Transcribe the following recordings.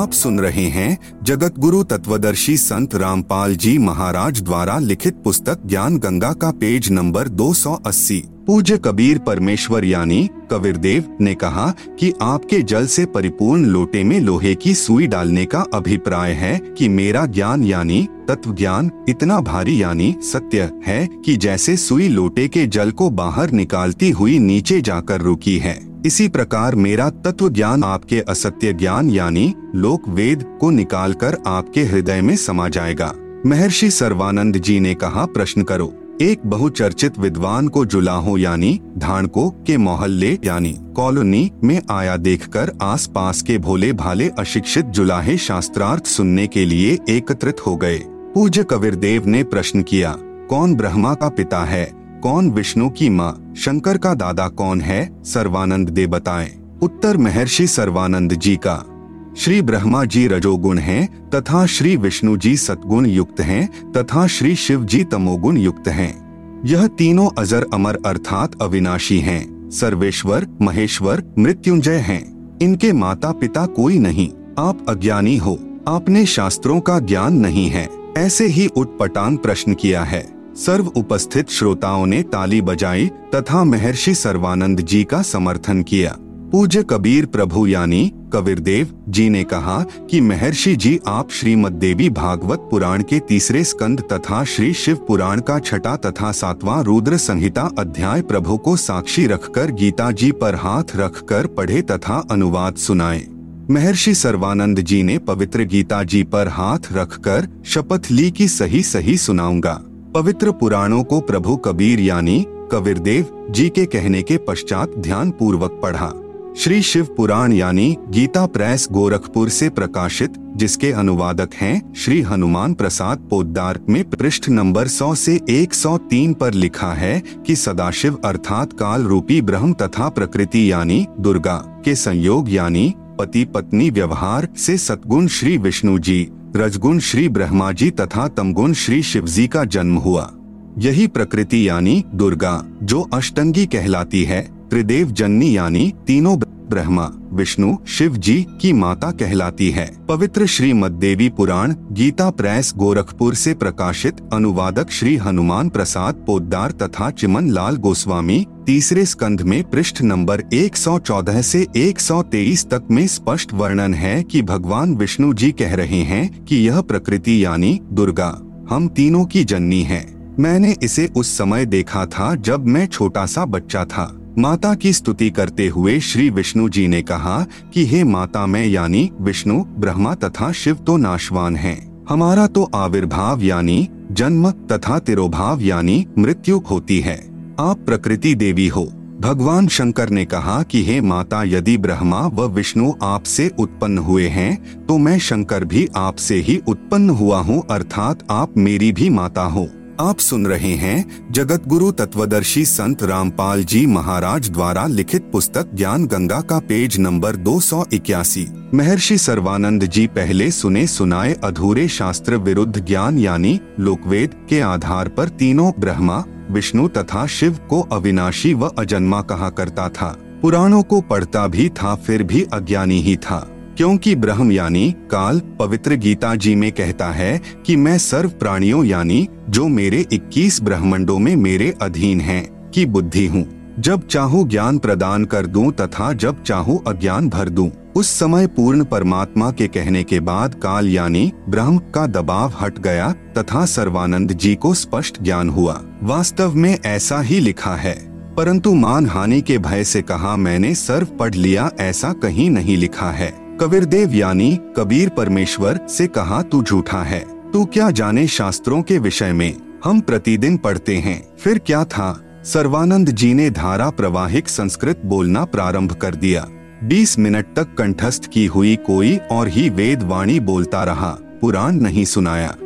आप सुन रहे हैं जगत गुरु तत्वदर्शी संत रामपाल जी महाराज द्वारा लिखित पुस्तक ज्ञान गंगा का पेज नंबर 280 पूज्य कबीर परमेश्वर यानी कबीरदेव ने कहा कि आपके जल से परिपूर्ण लोटे में लोहे की सुई डालने का अभिप्राय है कि मेरा ज्ञान यानी तत्व ज्ञान इतना भारी यानी सत्य है कि जैसे सुई लोटे के जल को बाहर निकालती हुई नीचे जाकर रुकी है। इसी प्रकार मेरा तत्व ज्ञान आपके असत्य ज्ञान यानी लोक वेद को निकालकर आपके हृदय में समा जाएगा। महर्षि सर्वानंद जी ने कहा, प्रश्न करो, एक बहुचर्चित विद्वान को जुलाहो यानी धानको के मोहल्ले यानी कॉलोनी में आया देखकर आसपास के भोले भाले अशिक्षित जुलाहे शास्त्रार्थ सुनने के लिए एकत्रित हो गए। पूज्य कबीर देव ने प्रश्न किया, कौन ब्रह्मा का पिता है? कौन विष्णु की माँ? शंकर का दादा कौन है? सर्वानंद दे बताएँ। उत्तर महर्षि सर्वानंद जी का। श्री ब्रह्मा जी रजोगुण हैं, तथा श्री विष्णु जी सतगुण युक्त हैं, तथा श्री शिव जी तमोगुण युक्त हैं। यह तीनों अजर अमर अर्थात अविनाशी हैं। सर्वेश्वर, महेश्वर, मृत्युंजय हैं। इनके माता पिता कोई नहीं। आप अज्ञानी हो। आपने शास्त्रों का ज्ञान नहीं है। ऐसे ही उटपटांग प्रश्न किया है। सर्व उपस्थित श्रोताओं ने ताली बजाई तथा महर्षि सर्वानंद जी का समर्थन किया। पूज्य कबीर प्रभु यानी कबीरदेव जी ने कहा कि महर्षि जी आप श्रीमद देवी भागवत पुराण के तीसरे स्कंद तथा श्री शिव पुराण का छठा तथा सातवां रुद्र संहिता अध्याय प्रभु को साक्षी रखकर गीता जी पर हाथ रखकर पढ़े तथा अनुवाद सुनाए। महर्षि सर्वानंद जी ने पवित्र गीता जी पर हाथ रखकर शपथ ली कि सही सही सुनाऊँगा। पवित्र पुराणों को प्रभु कबीर यानी कबीरदेव जी के कहने के पश्चात ध्यान पूर्वक पढ़ा। श्री शिव पुराण यानी गीता प्रेस गोरखपुर से प्रकाशित, जिसके अनुवादक हैं श्री हनुमान प्रसाद पोद्दार में पृष्ठ नंबर 100 से 103 पर लिखा है कि सदाशिव अर्थात काल रूपी ब्रह्म तथा प्रकृति यानी दुर्गा के संयोग यानी पति पत्नी व्यवहार से सतगुण श्री विष्णु जी। रजगुण श्री ब्रह्मा जी तथा तमगुण श्री शिव जी का जन्म हुआ। यही प्रकृति यानी दुर्गा, जो अष्टंगी कहलाती है, त्रिदेव जननी यानी तीनों ब्रह्मा, विष्णु शिव जी की माता कहलाती है। पवित्र श्रीमद देवी पुराण, गीता प्रेस, गोरखपुर से प्रकाशित, अनुवादक श्री हनुमान प्रसाद पोद्दार तथा चिमन लाल गोस्वामी, तीसरे स्कंध में पृष्ठ नंबर 114 से 123 तक में स्पष्ट वर्णन है कि भगवान विष्णु जी कह रहे हैं कि यह प्रकृति यानी दुर्गा, हम तीनों की जननी है। मैंने इसे उस समय देखा था जब मैं छोटा सा बच्चा था। माता की स्तुति करते हुए श्री विष्णु जी ने कहा कि हे माता मैं यानी विष्णु, ब्रह्मा तथा शिव तो नाशवान हैं। हमारा तो आविर्भाव यानी जन्म तथा तिरोभाव यानी मृत्यु होती है। आप प्रकृति देवी हो। भगवान शंकर ने कहा कि हे माता यदि ब्रह्मा व विष्णु आपसे उत्पन्न हुए हैं तो मैं शंकर भी आपसे ही उत्पन्न हुआ हूँ, अर्थात आप मेरी भी माता हो। आप सुन रहे हैं जगत गुरु तत्वदर्शी संत रामपाल जी महाराज द्वारा लिखित पुस्तक ज्ञान गंगा का पेज नंबर दो सौ इक्यासी। महर्षि सर्वानंद जी पहले सुने सुनाए अधूरे शास्त्र विरुद्ध ज्ञान यानी लोकवेद के आधार पर तीनों ब्रह्मा, विष्णु तथा शिव को अविनाशी व अजन्मा कहा करता था। पुराणों को पढ़ता भी था, फिर भी अज्ञानी ही था। क्योंकि ब्रह्म यानी काल पवित्र गीता जी में कहता है कि मैं सर्व प्राणियों यानी जो मेरे 21 ब्रह्मंडों में मेरे अधीन हैं, की बुद्धि हूँ। जब चाहूँ ज्ञान प्रदान कर दूँ तथा जब चाहूँ अज्ञान भर दूँ, उस समय पूर्ण परमात्मा के कहने के बाद काल यानी ब्रह्म का दबाव हट गया तथा सर्वानंद जी को स्पष्ट ज्ञान हुआ। वास्तव में ऐसा ही लिखा है। परंतु मान हानि के भय से कहा, मैंने सर्व पढ़ लिया, ऐसा कहीं नहीं लिखा है। कबीरदेव यानी कबीर परमेश्वर से कहा, तू झूठा है। तू क्या जाने शास्त्रों के विषय में? हम प्रतिदिन पढ़ते हैं। फिर क्या था? सर्वानंद जी ने धारा प्रवाहिक संस्कृत बोलना प्रारंभ कर दिया। 20 मिनट तक कंठस्थ की हुई कोई और ही वेद वाणी बोलता रहा, पुराण नहीं सुनाया।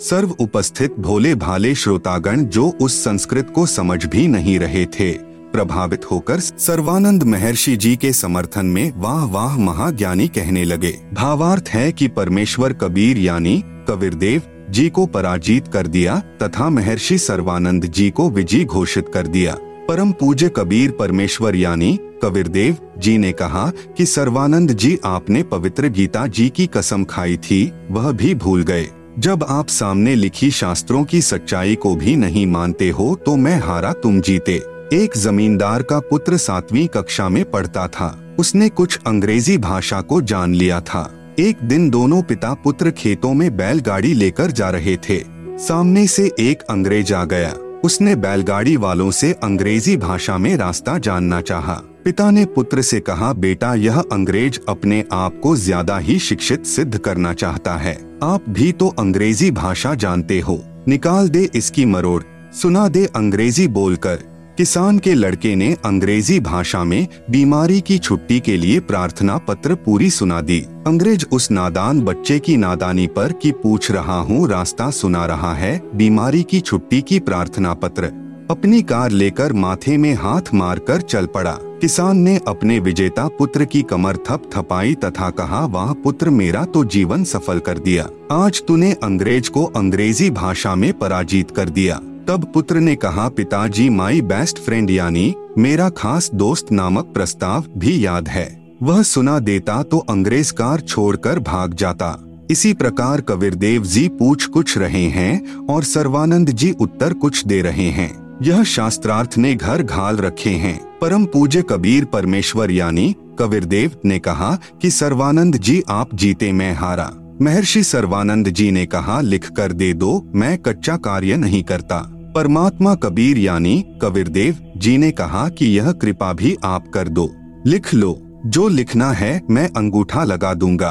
सर्व उपस्थित भोले भाले श्रोतागण जो उस संस्कृत को समझ भी नहीं रहे थे। प्रभावित होकर सर्वानंद महर्षि जी के समर्थन में वाह वाह महाज्ञानी कहने लगे। भावार्थ है कि परमेश्वर कबीर यानी कबीरदेव जी को पराजित कर दिया तथा महर्षि सर्वानंद जी को विजयी घोषित कर दिया। परम पूज्य कबीर परमेश्वर यानी कबीरदेव जी ने कहा कि सर्वानंद जी आपने पवित्र गीता जी की कसम खाई थी, वह भी भूल गए। जब आप सामने लिखी शास्त्रों की सच्चाई को भी नहीं मानते हो तो मैं हारा तुम जीते। एक जमींदार का पुत्र सातवीं कक्षा में पढ़ता था। उसने कुछ अंग्रेज़ी भाषा को जान लिया था। एक दिन दोनों पिता पुत्र खेतों में बैलगाड़ी लेकर जा रहे थे। सामने से एक अंग्रेज़ आ गया। उसने बैलगाड़ी वालों से अंग्रेज़ी भाषा में रास्ता जानना चाहा। पिता ने पुत्र से कहा, बेटा, यह अंग्रेज़ अपने आप को ज़्यादा ही शिक्षित सिद्ध करना चाहता है। आप भी तो अंग्रेज़ी भाषा जानते हो। निकाल दे इसकी मरोड़। सुना दे अंग्रेज़ी बोलकर। किसान के लड़के ने अंग्रेज़ी भाषा में बीमारी की छुट्टी के लिए प्रार्थना पत्र पूरी सुना दी। अंग्रेज़ उस नादान बच्चे की नादानी पर कि पूछ रहा हूँ, रास्ता सुना रहा है, बीमारी की छुट्टी की प्रार्थना पत्र। अपनी कार लेकर माथे में हाथ मारकर चल पड़ा। किसान ने अपने विजेता पुत्र की कमर थप थपाई तथा कहा, वह पुत्र मेरा तो जीवन सफल कर दिया। आज तूने अंग्रेज़ को अंग्रेज़ी भाषा में पराजित कर दिया। तब पुत्र ने कहा, पिताजी माई बेस्ट फ्रेंड यानी मेरा खास दोस्त नामक प्रस्ताव भी याद है। वह सुना देता तो अंग्रेज़ कार छोड़कर भाग जाता। इसी प्रकार कबीरदेव जी पूछ कुछ रहे हैं और सर्वानंद जी उत्तर कुछ दे रहे हैं। यह शास्त्रार्थ ने घर घाल रखे हैं। परम पूज्य कबीर परमेश्वर, यानी कबीरदेव ने कहा कि सर्वानंद जी, आप जीते, मैं हारा। महर्षि सर्वानंद जी ने कहा, लिख कर दे दो, मैं कच्चा कार्य नहीं करता। परमात्मा कबीर यानी कबीरदेव जी ने कहा कि यह कृपा भी आप कर दो। लिख लो, जो लिखना है, मैं अंगूठा लगा दूँगा।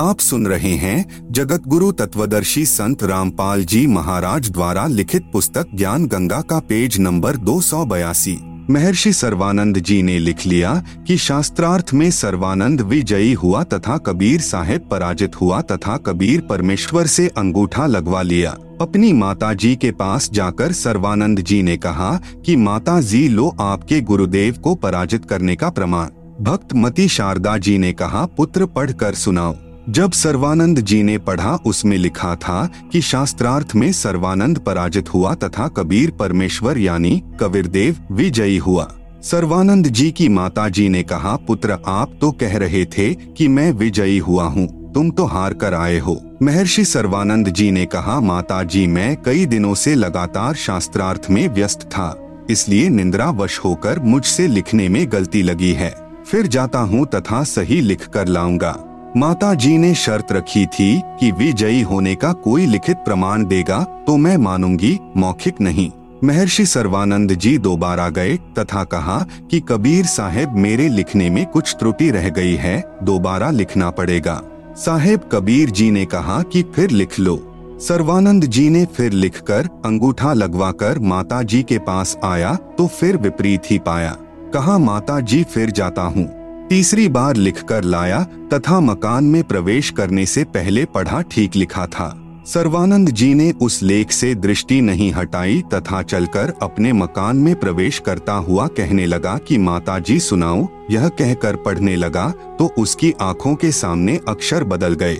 आप सुन रहे हैं जगत गुरु तत्वदर्शी संत रामपाल जी महाराज द्वारा लिखित पुस्तक ज्ञान गंगा का पेज नंबर दो सौ बयासी। महर्षि सर्वानंद जी ने लिख लिया कि शास्त्रार्थ में सर्वानंद विजयी हुआ तथा कबीर साहेब पराजित हुआ तथा कबीर परमेश्वर से अंगूठा लगवा लिया। अपनी माता जी के पास जाकर सर्वानंद जी ने कहा कि माता जी लो आपके गुरुदेव को पराजित करने का प्रमाण। भक्त मती शारदा जी ने कहा, पुत्र, पढ़कर सुनाओ। जब सर्वानंद जी ने पढ़ा, उसमें लिखा था कि शास्त्रार्थ में सर्वानंद पराजित हुआ तथा कबीर परमेश्वर यानी कबीरदेव विजयी हुआ। सर्वानंद जी की माता जी ने कहा, पुत्र, आप तो कह रहे थे कि मैं विजयी हुआ हूँ, तुम तो हार कर आए हो। महर्षि सर्वानंद जी ने कहा, माता जी, मैं कई दिनों से लगातार शास्त्रार्थ में व्यस्त था, इसलिए निंद्रा वश होकर मुझसे लिखने में गलती लगी है। फिर जाता हूँ तथा सही लिख कर लाऊँगा। माता जी ने शर्त रखी थी कि विजयी होने का कोई लिखित प्रमाण देगा तो मैं मानूँगी, मौखिक नहीं। महर्षि सर्वानंद जी दोबारा गए, तथा कहा कि कबीर साहेब मेरे लिखने में कुछ त्रुटि रह गई है, दोबारा लिखना पड़ेगा। साहेब कबीर जी ने कहा कि फिर लिख लो। सर्वानंद जी ने फिर लिखकर अंगूठा लगवाकर माता जी के पास आया तो फिर विपरीत ही पाया। कहा माता जी फिर जाता हूँ। तीसरी बार लिखकर लाया, तथा मकान में प्रवेश करने से पहले पढ़ा ठीक लिखा था। सर्वानंद जी ने उस लेख से दृष्टि नहीं हटाई, तथा चलकर अपने मकान में प्रवेश करता हुआ कहने लगा कि माता जी सुनाओ। यह कहकर पढ़ने लगा तो उसकी आँखों के सामने अक्षर बदल गए।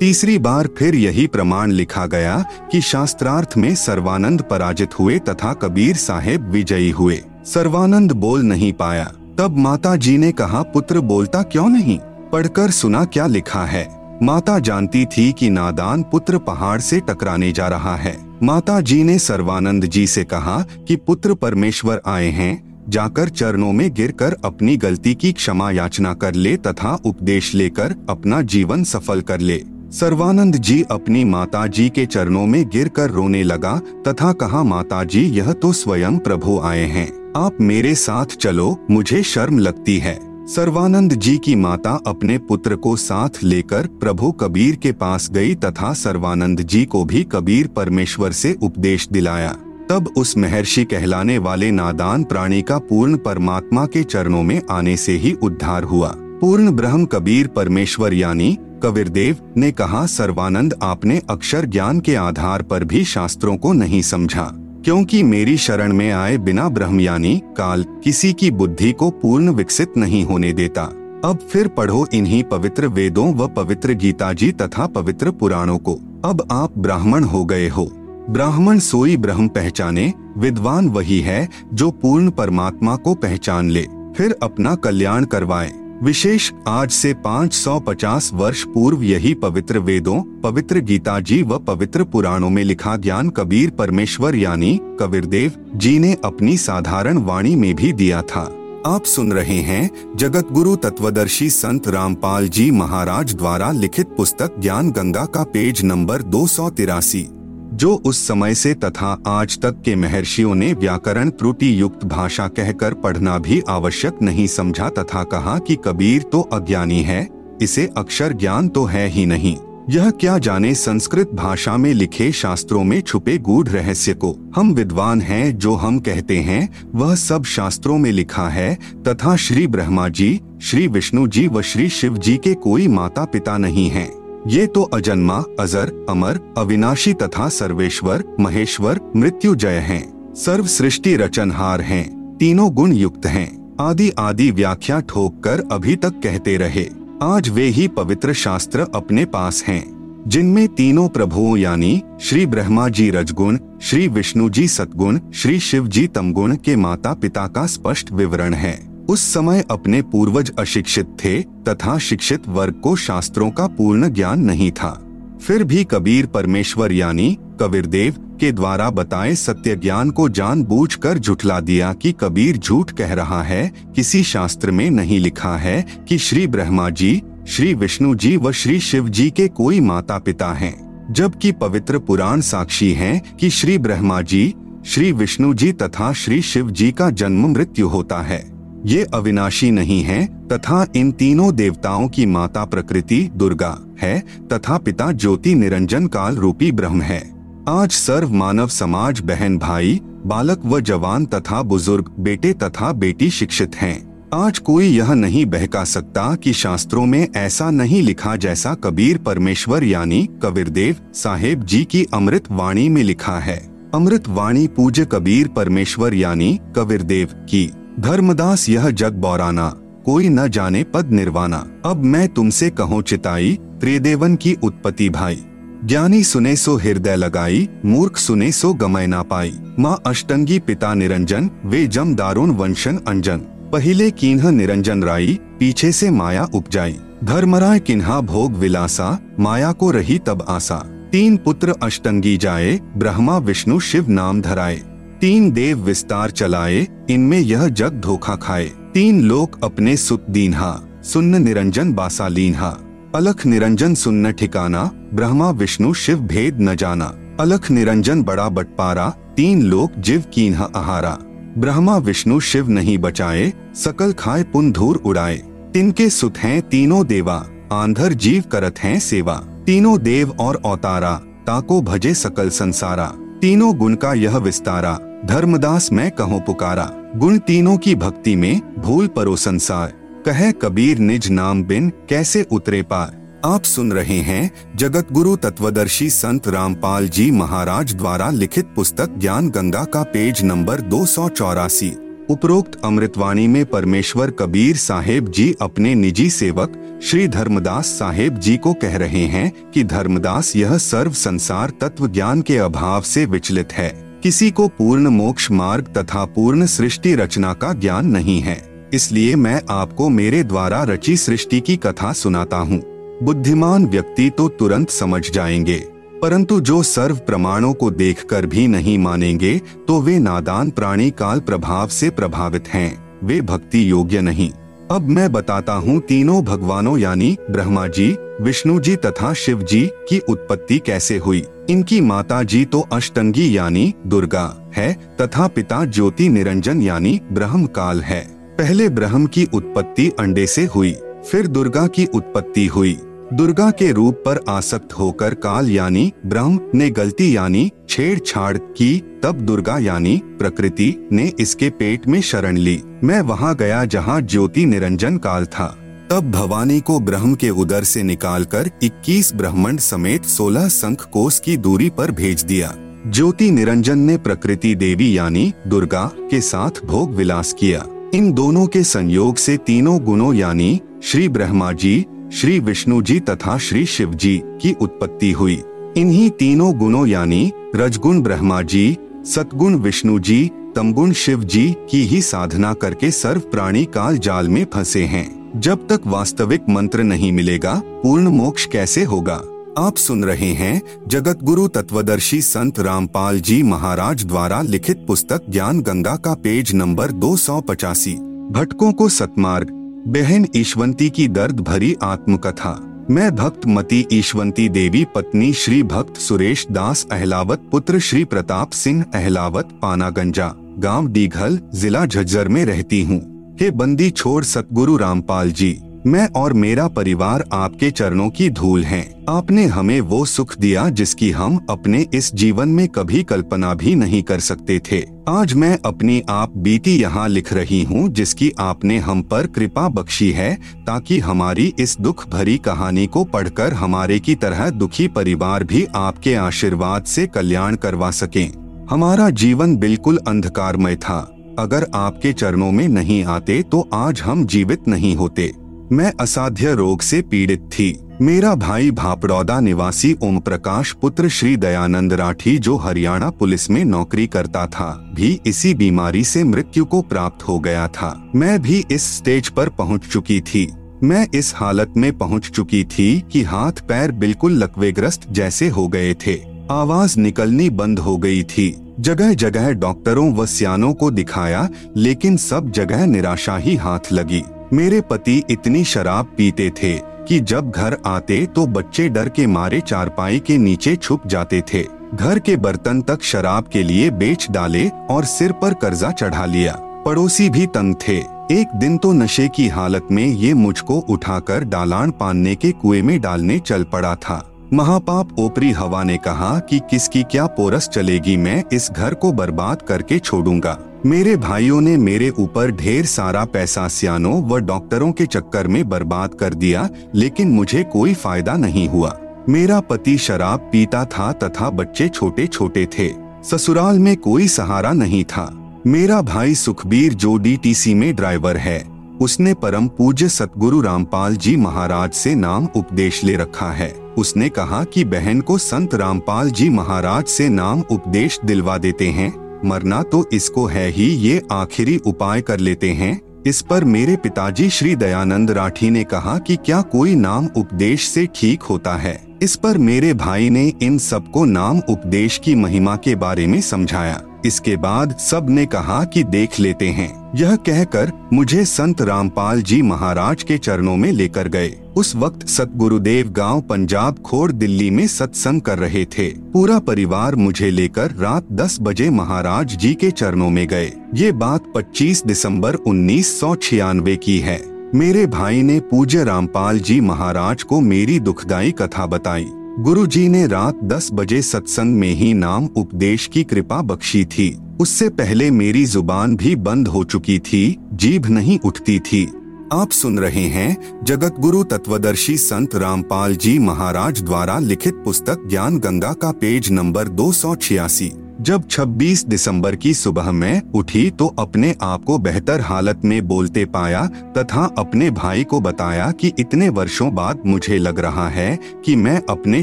तीसरी बार फिर यही प्रमाण लिखा गया कि शास्त्रार्थ में सर्वानंद पराजित हुए तथा कबीर साहेब विजयी हुए। सर्वानंद बोल नहीं पाया। तब माता जी ने कहा, पुत्र, बोलता क्यों नहीं? पढ़कर सुना क्या लिखा है? माता जानती थी कि नादान पुत्र पहाड़ से टकराने जा रहा है। माता जी ने सर्वानंद जी से कहा कि, पुत्र परमेश्वर आए हैं, जाकर चरणों में गिरकर अपनी गलती की क्षमा याचना कर ले तथा उपदेश लेकर अपना जीवन सफल कर ले। सर्वानंद जी अपनी माता जी के चरणों में गिरकर रोने लगा तथा कहा माता जी यह तो स्वयं प्रभु आए हैं। आप मेरे साथ चलो, मुझे शर्म लगती है। सर्वानंद जी की माता अपने पुत्र को साथ लेकर प्रभु कबीर के पास गई तथा सर्वानंद जी को भी कबीर परमेश्वर से उपदेश दिलाया। तब उस महर्षि कहलाने वाले नादान प्राणी का पूर्ण परमात्मा के चरणों में आने से ही उद्धार हुआ। पूर्ण ब्रह्म कबीर परमेश्वर यानी कबीरदेव ने कहा, सर्वानंद आपने अक्षर ज्ञान के आधार पर भी शास्त्रों को नहीं समझा। क्योंकि मेरी शरण में आए बिना ब्रह्म यानी काल किसी की बुद्धि को पूर्ण विकसित नहीं होने देता। अब फिर पढ़ो इन्हीं पवित्र वेदों व पवित्र गीता जी तथा पवित्र पुराणों को। अब आप ब्राह्मण हो गए हो। ब्राह्मण सोई ब्रह्म पहचाने, विद्वान वही है जो पूर्ण परमात्मा को पहचान ले, फिर अपना कल्याण करवाए। विशेष आज से 550 वर्ष पूर्व यही पवित्र वेदों, पवित्र गीता जी व पवित्र पुराणों में लिखा ज्ञान कबीर परमेश्वर यानी कबीरदेव जी ने अपनी साधारण वाणी में भी दिया था। आप सुन रहे हैं जगत गुरु तत्वदर्शी संत रामपाल जी महाराज द्वारा लिखित पुस्तक ज्ञान गंगा का पेज नंबर दो सौ तिरासी। जो उस समय से तथा आज तक के महर्षियों ने व्याकरण त्रुटि युक्त भाषा कहकर पढ़ना भी आवश्यक नहीं समझा तथा कहा कि कबीर तो अज्ञानी है, इसे अक्षर ज्ञान तो है ही नहीं यह क्या जाने संस्कृत भाषा में लिखे शास्त्रों में छुपे गूढ़ रहस्य को हम विद्वान हैं जो हम कहते हैं, वह सब शास्त्रों में लिखा है, तथा श्री ब्रह्मा जी, श्री विष्णु जी व श्री शिव जी के कोई माता पिता नहीं हैं। ये तो अजन्मा अजर अमर अविनाशी तथा सर्वेश्वर महेश्वर मृत्युजय हैं, सर्व सृष्टि रचनहार हैं, तीनों गुण युक्त हैं, आदि आदि व्याख्या ठोक कर अभी तक कहते रहे। आज वे ही पवित्र शास्त्र अपने पास हैं, जिनमें तीनों प्रभुओं यानी श्री ब्रह्मा जी रजगुण श्री विष्णु जी सतगुण श्री शिव जी तमगुण के माता पिता का स्पष्ट विवरण है। उस समय अपने पूर्वज अशिक्षित थे तथा शिक्षित वर्ग को शास्त्रों का पूर्ण ज्ञान नहीं था। फिर भी कबीर परमेश्वर यानी कबीरदेव के द्वारा बताए सत्य ज्ञान को जानबूझकर झुठला दिया कि कबीर झूठ कह रहा है, किसी शास्त्र में नहीं लिखा है कि श्री ब्रह्मा जी, श्री विष्णु जी व श्री शिव जी के कोई माता पिता हैं। जबकि पवित्र पुराण साक्षी हैं कि श्री ब्रह्मा जी, श्री विष्णु जी तथा श्री शिव जी का जन्म मृत्यु होता है। ये अविनाशी नहीं है, तथा इन तीनों देवताओं की माता प्रकृति दुर्गा है, तथा पिता ज्योति निरंजन काल रूपी ब्रह्म है आज सर्व मानव समाज बहन भाई, बालक व जवान तथा बुज़ुर्ग, बेटे तथा बेटी शिक्षित हैं। आज कोई यह नहीं बहका सकता कि शास्त्रों में ऐसा नहीं लिखा जैसा कबीर परमेश्वर यानी कबीरदेव साहेब जी की अमृत वाणी में लिखा है अमृत वाणी पूज्य कबीर परमेश्वर यानी कबीरदेव की धर्मदास यह जग बौराना, कोई न जाने पद निर्वाणा। अब मैं तुमसे कहूँ चिताई, त्रिदेवन की उत्पत्ति भाई। ज्ञानी सुने सो हृदय लगाई, मूर्ख सुने सो गमय ना पाई। माँ अष्टंगी पिता निरंजन, वे जम दारुण वंशन अंजन। पहले किन्ह निरंजन राई, पीछे से माया उपजाई। धर्मराय किन्हा भोग विलासा, माया को रही तब आसा तीन पुत्र अष्टंगी जाए, ब्रह्मा विष्णु शिव नाम धराए। तीन देव विस्तार चलाए, इनमें यह जग धोखा खाए। तीन लोक अपने सुत दीन्हा, सुन्न निरंजन बासा लीन्हा। अलख निरंजन सुन्न ठिकाना, ब्रह्मा विष्णु शिव भेद न जाना। अलख निरंजन बड़ा बटपारा, तीन लोक जीव कीन्हा आहारा। ब्रह्मा विष्णु शिव नहीं बचाए, सकल खाए पुन धूर उड़ाए। तिनके सुत हैं तीनों देवा, आंधर जीव करत हैं सेवा। तीनों देव और अवतारा, ताको भजे सकल संसारा। तीनों गुण का यह विस्तारा। धर्मदास मैं कहो पुकारा, गुण तीनों की भक्ति में भूल परो संसार। कहे कबीर निज नाम बिन कैसे उतरे पार। आप सुन रहे हैं जगत गुरु तत्वदर्शी संत रामपाल जी महाराज द्वारा लिखित पुस्तक ज्ञान गंगा का पेज नंबर दो सौ चौरासी। उपरोक्त अमृतवाणी में परमेश्वर कबीर साहेब जी अपने निजी सेवक, श्री धर्मदास साहेब जी को कह रहे हैं कि धर्मदास यह सर्व संसार तत्व ज्ञान के अभाव से विचलित है। किसी को पूर्ण मोक्ष मार्ग तथा पूर्ण सृष्टि रचना का ज्ञान नहीं है। इसलिए मैं आपको मेरे द्वारा रची सृष्टि की कथा सुनाता हूँ। बुद्धिमान व्यक्ति तो तुरंत समझ जाएँगे, परंतु जो सर्व प्रमाणों को देखकर भी नहीं मानेंगे तो वे नादान प्राणी काल प्रभाव से प्रभावित हैं, वे भक्ति योग्य नहीं। अब मैं बताता हूँ तीनों भगवानों यानी ब्रह्मा जी, विष्णु जी तथा शिव जी की उत्पत्ति कैसे हुई। इनकी माता जी तो अष्टंगी यानी दुर्गा है तथा पिता ज्योति निरंजन यानी ब्रह्म काल है। पहले ब्रह्म की उत्पत्ति अंडे से हुई, फिर दुर्गा की उत्पत्ति हुई। दुर्गा के रूप पर आसक्त होकर काल यानी ब्रह्म ने गलती यानी छेड़छाड़ की, तब दुर्गा यानी प्रकृति ने इसके पेट में शरण ली। मैं वहाँ गया जहाँ ज्योति निरंजन काल था। तब भवानी को ब्रह्म के उदर से निकालकर 21 ब्रह्मंड समेत 16 संख कोस की दूरी पर भेज दिया। ज्योति निरंजन ने प्रकृति देवी यानी दुर्गा के साथ भोग विलास किया। इन दोनों के संयोग से तीनों गुणों यानी श्री ब्रह्मा जी श्री विष्णु जी तथा श्री शिव जी की उत्पत्ति हुई। इन्हीं तीनों गुणों यानी रजगुण ब्रह्मा जी, सतगुण विष्णु जी, तमगुण शिव जी की ही साधना करके सर्व प्राणी काल जाल में फंसे हैं। जब तक वास्तविक मंत्र नहीं मिलेगा, पूर्ण मोक्ष कैसे होगा? आप सुन रहे हैं जगत गुरु तत्वदर्शी संत रामपाल जी महाराज द्वारा लिखित पुस्तक ज्ञान गंगा का पेज नंबर दो सौ पचासी। भटकों को सतमार्ग बहन ईश्वंती की दर्द भरी आत्मकथा। मैं भक्त मती ईश्वंती देवी पत्नी श्री भक्त सुरेश दास अहलावत पुत्र श्री प्रताप सिंह अहलावत पानागंजा गाँव डीघल जिला झज्जर में रहती हूँ। हे बंदी छोड़ सतगुरु रामपाल जी। मैं और मेरा परिवार आपके चरणों की धूल हैं। आपने हमें वो सुख दिया जिसकी हम अपने इस जीवन में कभी कल्पना भी नहीं कर सकते थे। आज मैं अपनी आप बीती यहाँ लिख रही हूँ जिसकी आपने हम पर कृपा बख्शी है, ताकि हमारी इस दुख भरी कहानी को पढ़कर हमारे की तरह दुखी परिवार भी आपके आशीर्वाद से कल्याण करवा सके। हमारा जीवन बिल्कुल अंधकारमय था। अगर आपके चरणों में नहीं आते तो आज हम जीवित नहीं होते। मैं असाध्य रोग से पीड़ित थी। मेरा भाई भापड़ौदा निवासी ओम प्रकाश पुत्र श्री दयानंद राठी जो हरियाणा पुलिस में नौकरी करता था, भी इसी बीमारी से मृत्यु को प्राप्त हो गया था। मैं भी इस स्टेज पर पहुँच चुकी थी। मैं इस हालत में पहुँच चुकी थी कि हाथ पैर बिल्कुल लकवेग्रस्त जैसे हो गए थे। आवाज़ निकलनी बंद हो गई थी। जगह जगह डॉक्टरों व सियानों को दिखाया, लेकिन सब जगह निराशा ही हाथ लगी। मेरे पति इतनी शराब पीते थे कि जब घर आते तो बच्चे डर के मारे चारपाई के नीचे छुप जाते थे। घर के बर्तन तक शराब के लिए बेच डाले और सिर पर कर्जा चढ़ा लिया। पड़ोसी भी तंग थे। एक दिन तो नशे की हालत में ये मुझको उठाकर डालान पानने के कुएँ में डालने चल पड़ा था। महापाप ओपरी हवा ने कहा कि किसकी क्या पोरस चलेगी, मैं इस घर को बर्बाद करके छोड़ूँगा। मेरे भाइयों ने मेरे ऊपर ढेर सारा पैसा सियानों व डॉक्टरों के चक्कर में बर्बाद कर दिया, लेकिन मुझे कोई फ़ायदा नहीं हुआ। मेरा पति शराब पीता था तथा बच्चे छोटे छोटे थे। ससुराल में कोई सहारा नहीं था। मेरा भाई सुखबीर जो डीटीसी में ड्राइवर है। उसने परम पूज्य सतगुरु रामपाल जी महाराज से नाम उपदेश ले रखा है। उसने कहा कि बहन को संत रामपाल जी महाराज से नाम उपदेश दिलवा देते हैं। मरना तो इसको है ही, ये आखिरी उपाय कर लेते हैं। इस पर मेरे पिताजी श्री दयानंद राठी ने कहा कि क्या कोई नाम उपदेश से ठीक होता है? इस पर मेरे भाई ने इन सबको नाम उपदेश की महिमा के बारे में समझाया। इसके बाद सबने कहा कि देख लेते हैं। यह कहकर मुझे संत रामपाल जी महाराज के चरणों में लेकर गए। उस वक्त सतगुरुदेव गाँव पंजाब खोड़ दिल्ली में सत्संग कर रहे थे। पूरा परिवार मुझे लेकर रात 10 बजे महाराज जी के चरणों में गए। ये बात 25 दिसंबर उन्नीस सौ छियानवे की है। मेरे भाई ने पूज्य रामपाल जी महाराज को मेरी दुखदाई कथा बताई। गुरुजी ने रात 10 बजे सत्संग में ही नाम उपदेश की कृपा बख्शी थी। उससे पहले मेरी ज़ुबान भी बंद हो चुकी थी, जीभ नहीं उठती थी। आप सुन रहे हैं जगत गुरु तत्वदर्शी संत रामपाल जी महाराज द्वारा लिखित पुस्तक ज्ञान गंगा का पेज नंबर दो सौ छियासी। जब 26 दिसंबर की सुबह में उठी तो अपने आप को बेहतर हालत में बोलते पाया तथा अपने भाई को बताया कि इतने वर्षों बाद मुझे लग रहा है कि मैं अपने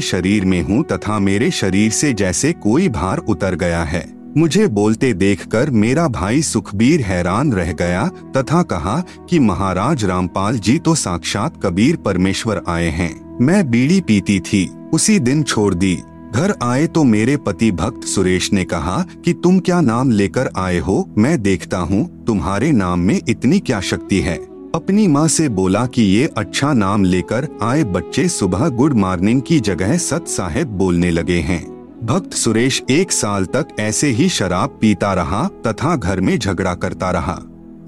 शरीर में हूँ तथा मेरे शरीर से जैसे कोई भार उतर गया है। मुझे बोलते देखकर मेरा भाई सुखबीर हैरान रह गया तथा कहा कि महाराज रामपाल जी तो साक्षात कबीर परमेश्वर आए हैं। मैं बीड़ी पीती थी, उसी दिन छोड़ दी। घर आए तो मेरे पति भक्त सुरेश ने कहा कि तुम क्या नाम लेकर आए हो? मैं देखता हूँ, तुम्हारे नाम में इतनी क्या शक्ति है? अपनी माँ से बोला कि ये अच्छा नाम लेकर आए बच्चे सुबह गुड मॉर्निंग की जगह सत साहेब बोलने लगे हैं। भक्त सुरेश एक साल तक ऐसे ही शराब पीता रहा, तथा घर में झगड़ा करता रहा।